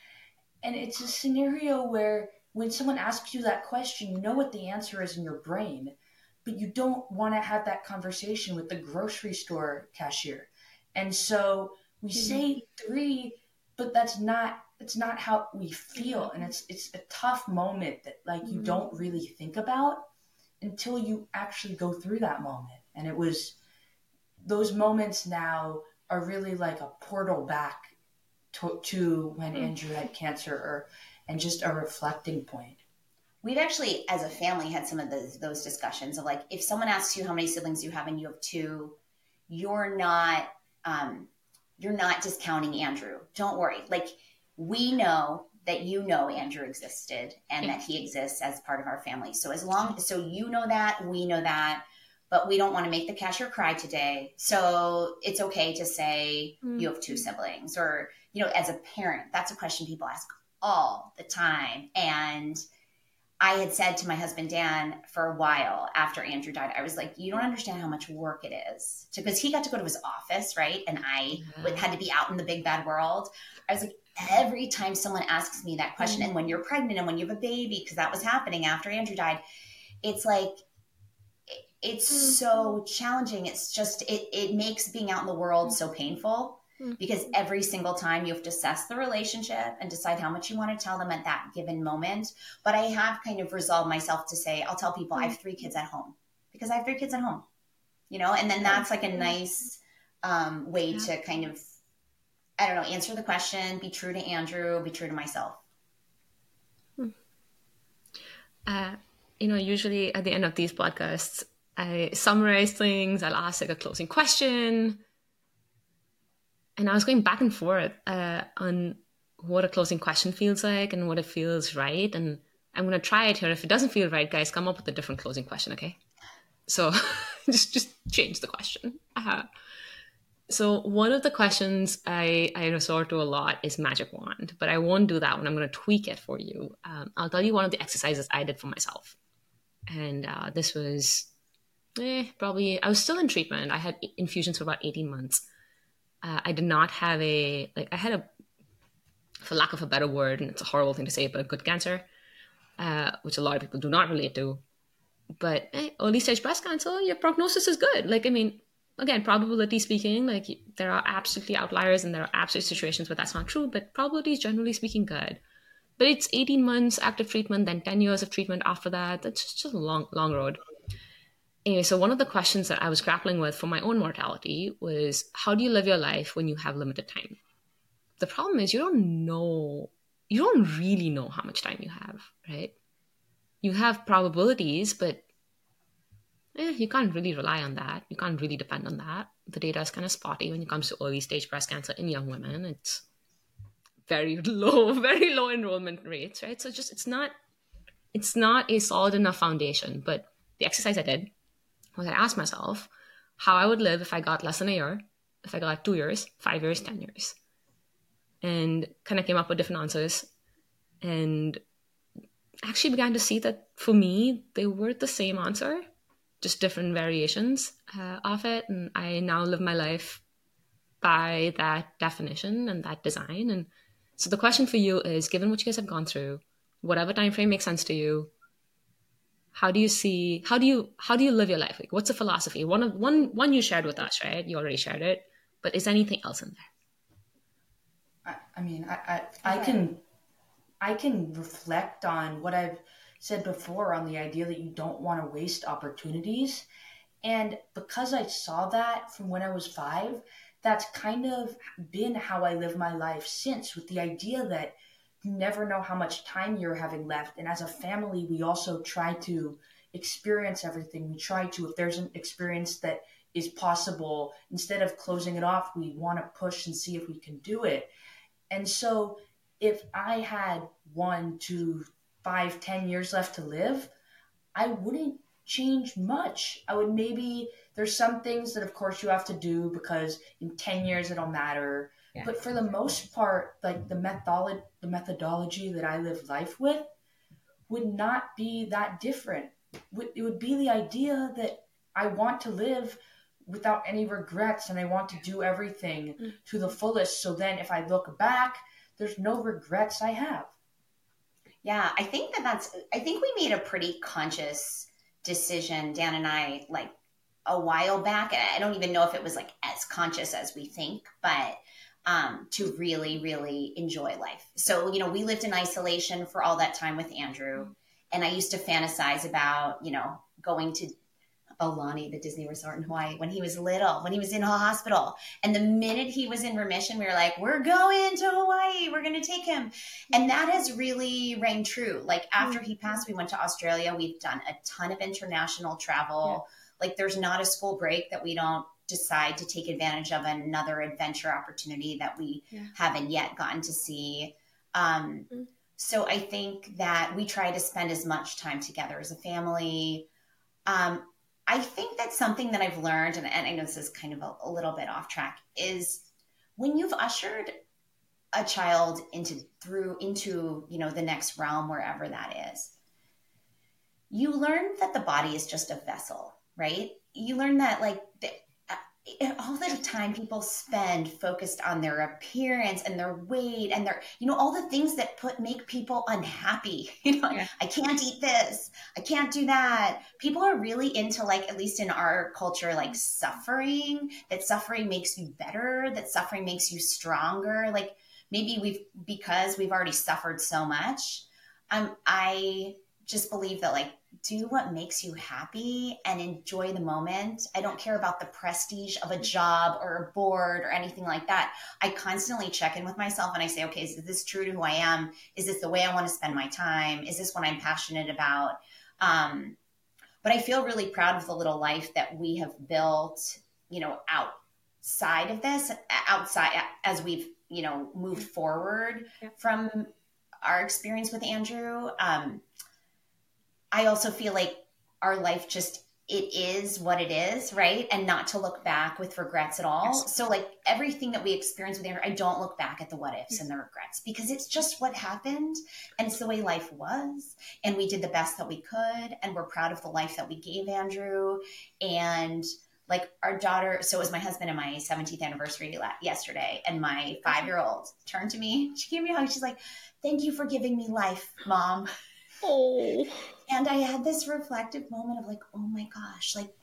Speaker 3: and it's a scenario where when someone asks you that question, you know what the answer is in your brain, but you don't want to have that conversation with the grocery store cashier, and so we mm-hmm. say three, but that's not it's not how we feel and it's it's a tough moment that like you mm-hmm. don't really think about until you actually go through that moment and it was those moments now are really like a portal back to, to when mm-hmm. Andrew had cancer or and just a reflecting point.
Speaker 2: We've actually, as a family, had some of those, those discussions of like, if someone asks you how many siblings you have and you have two, you're not, um, you're not discounting Andrew. Don't worry. Like, we know that you know Andrew existed and yeah. that he exists as part of our family. So as long, so you know that, we know that but we don't want to make the cashier cry today. So it's okay to say mm-hmm. you have two siblings or, you know, as a parent, that's a question people ask all the time. And I had said to my husband, Dan, for a while after Andrew died, I was like, you don't understand how much work it is because he got to go to his office, right? And I mm-hmm. had to be out in the big bad world. I was like, every time someone asks me that question, mm-hmm. and when you're pregnant and when you have a baby, because that was happening after Andrew died, it's like, it's mm-hmm. so challenging. It's just it it makes being out in the world so painful mm-hmm. because every single time you have to assess the relationship and decide how much you want to tell them at that given moment. But I have kind of resolved myself to say I'll tell people mm-hmm. I have three kids at home because I have three kids at home. You know, and then that's like a nice um, way yeah. to kind of I don't know, answer the question, be true to Andrew, be true to myself.
Speaker 1: Hmm. Uh, you know, usually at the end of these podcasts, I summarize things. I'll ask like a closing question. And I was going back and forth uh, on what a closing question feels like and what it feels right. And I'm going to try it here. If it doesn't feel right, guys, come up with a different closing question, okay? So just just change the question. Uh, so one of the questions I, I resort to a lot is magic wand, but I won't do that one. I'm going to tweak it for you. Um, I'll tell you one of the exercises I did for myself. And uh, this was eh, probably I was still in treatment. I had infusions for about 18 months. Uh, I did not have a like I had a for lack of a better word, and it's a horrible thing to say, but a good cancer, uh, which a lot of people do not relate to. But eh, early stage breast cancer, your prognosis is good. Like I mean, again, probability speaking, like there are absolutely outliers and there are absolute situations where that's not true, but probability is generally speaking good. But it's 18 months active treatment, then 10 years of treatment after that. That's just a long, long road anyway, so one of the questions that I was grappling with for my own mortality was how do you live your life when you have limited time? The problem is you don't know, you don't really know how much time you have, right? You have probabilities, but eh, you can't really rely on that. You can't really depend on that. The data is kind of spotty when it comes to early stage breast cancer in young women. It's very low, very low enrollment rates, right? So just it's not it's not a solid enough foundation. But the exercise I did was I asked myself how I would live if I got less than a year, if I got two years, five years, 10 years. And kind of came up with different answers. And actually began to see that for me, they were the same answer, just different variations uh, of it. And I now live my life by that definition and that design. And so the question for you is given what you guys have gone through, whatever time frame makes sense to you, how do you see how do you how do you live your life? Like what's the philosophy? One of one one you shared with us right? You already shared it but is anything else in
Speaker 3: there? I, I mean I, I i can i can reflect on what i've said before on the idea that you don't want to waste opportunities. And because i saw that from when i was five that's kind of been how i live my life since with the idea that you never know how much time you're having left. And as a family, we also try to experience everything. We try to, if there's an experience that is possible, instead of closing it off, we want to push and see if we can do it. And so if I had one, two, five, ten years left to live, I wouldn't change much. I would maybe there's some things that of course you have to do because in 10 years it'll matter. Yeah. But for the most part, like the methodology the methodology that I live life with would not be that different. It would be the idea that I want to live without any regrets and I want to do everything mm. to the fullest. So then if I look back, there's no regrets I have.
Speaker 2: Yeah, I think that that's, I think we made a pretty conscious decision, Dan and I, like a while back. I don't even know if it was like as conscious as we think, but um, to really, really enjoy life. So, you know, we lived in isolation for all that time with Andrew. And I used to fantasize about, you know, going to Aulani, the Disney resort in Hawaii, when he was little, when he was in a hospital. And the minute he was in remission, we were like, we're going to Hawaii. We're going to take him. And that has really rang true. Like after he passed, we went to Australia. We've done a ton of international travel. Yeah. Like there's not a school break that we don't decide to take advantage of another adventure opportunity that we yeah. haven't yet gotten to see. Um, mm-hmm. So I think that we try to spend as much time together as a family. Um, I think that's something that I've learned, and, and I know this is kind of a, a little bit off track, is when you've ushered a child into through into you know the next realm wherever that is you learn that the body is just a vessel right you learn that like the, all the time people spend focused on their appearance and their weight and their you know all the things that put make people unhappy you know yeah. i can't eat this. I can't do that. People are really into like at least in our culture like suffering that suffering makes you better that suffering makes you stronger. Like maybe we've because we've already suffered so much um i just believe that like do what makes you happy and enjoy the moment. I don't care about the prestige of a job or a board or anything like that. I constantly check in with myself and I say, okay, is this true to who I am? Is this the way I want to spend my time? Is this what I'm passionate about? Um, but I feel really proud of the little life that we have built, you know, outside of this, outside as we've, you know, moved forward yeah. from our experience with Andrew. Um, I also feel like our life just it is what it is, right? And not to look back with regrets at all. Yes. So like everything that we experience with Andrew, I don't look back at the what ifs and the regrets because it's just what happened and it's the way life was. And we did the best that we could and we're proud of the life that we gave Andrew. And like our daughter, so it was my husband and my 17th anniversary yesterday, and my five year old turned to me. She gave me a hug. She's like, Thank you for giving me life, mom. Oh. And I had this reflective moment of like, oh my gosh, like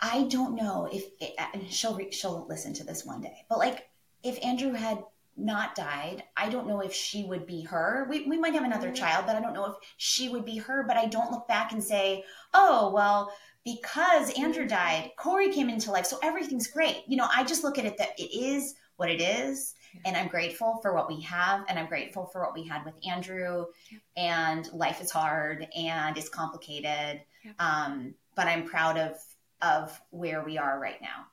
Speaker 2: I don't know if it, and she'll she'll listen to this one day, but like if Andrew had not died, I don't know if she would be her. We, we might have another mm-hmm. child, but I don't know if she would be her. But I don't look back and say, oh, well, because Andrew mm-hmm. died, Corey came into life. So everything's great. You know, I just look at it that it is what it is. And I'm grateful for what we have. And I'm grateful for what we had with Andrew. And life is hard and it's complicated. Um, but I'm proud of of where we are right now.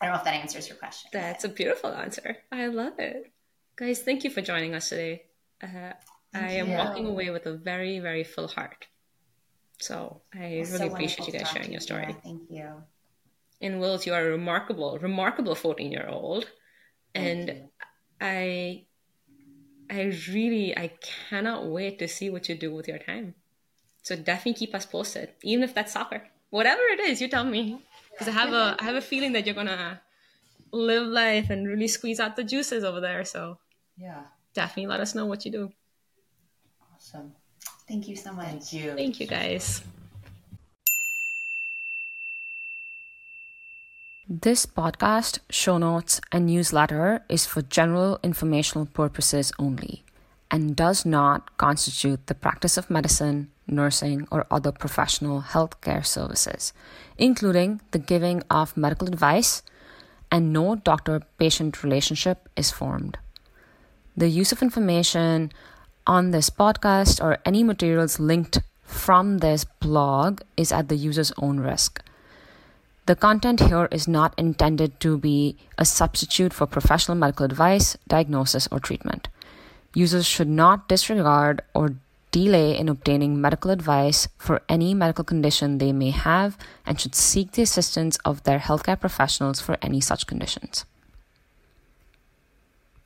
Speaker 2: I don't know if that answers your question.
Speaker 1: That's a beautiful answer. I love it. Guys, thank you for joining us today. Uh, I am walking away with a very, very full heart. So I really so appreciate you guys sharing your story.
Speaker 2: Yeah, thank you.
Speaker 1: And Wills, you are a remarkable, remarkable 14 year old and I I really I cannot wait to see what you do with your time. So definitely keep us posted, even if that's soccer, whatever it is. You tell me, because I have a I have a feeling that you're gonna live life and really squeeze out the juices over there. So
Speaker 3: yeah,
Speaker 1: definitely let us know what you do.
Speaker 3: Awesome.
Speaker 2: Thank you so much.
Speaker 3: Thank you.
Speaker 1: Thank you, guys. This podcast, show notes, and newsletter is for general informational purposes only and does not constitute the practice of medicine, nursing, or other professional healthcare services, including the giving of medical advice, and no doctor patient relationship is formed. The use of information on this podcast or any materials linked from this blog is at the user's own risk. The content here is not intended to be a substitute for professional medical advice, diagnosis, or treatment. Users should not disregard or delay in obtaining medical advice for any medical condition they may have and should seek the assistance of their healthcare professionals for any such conditions.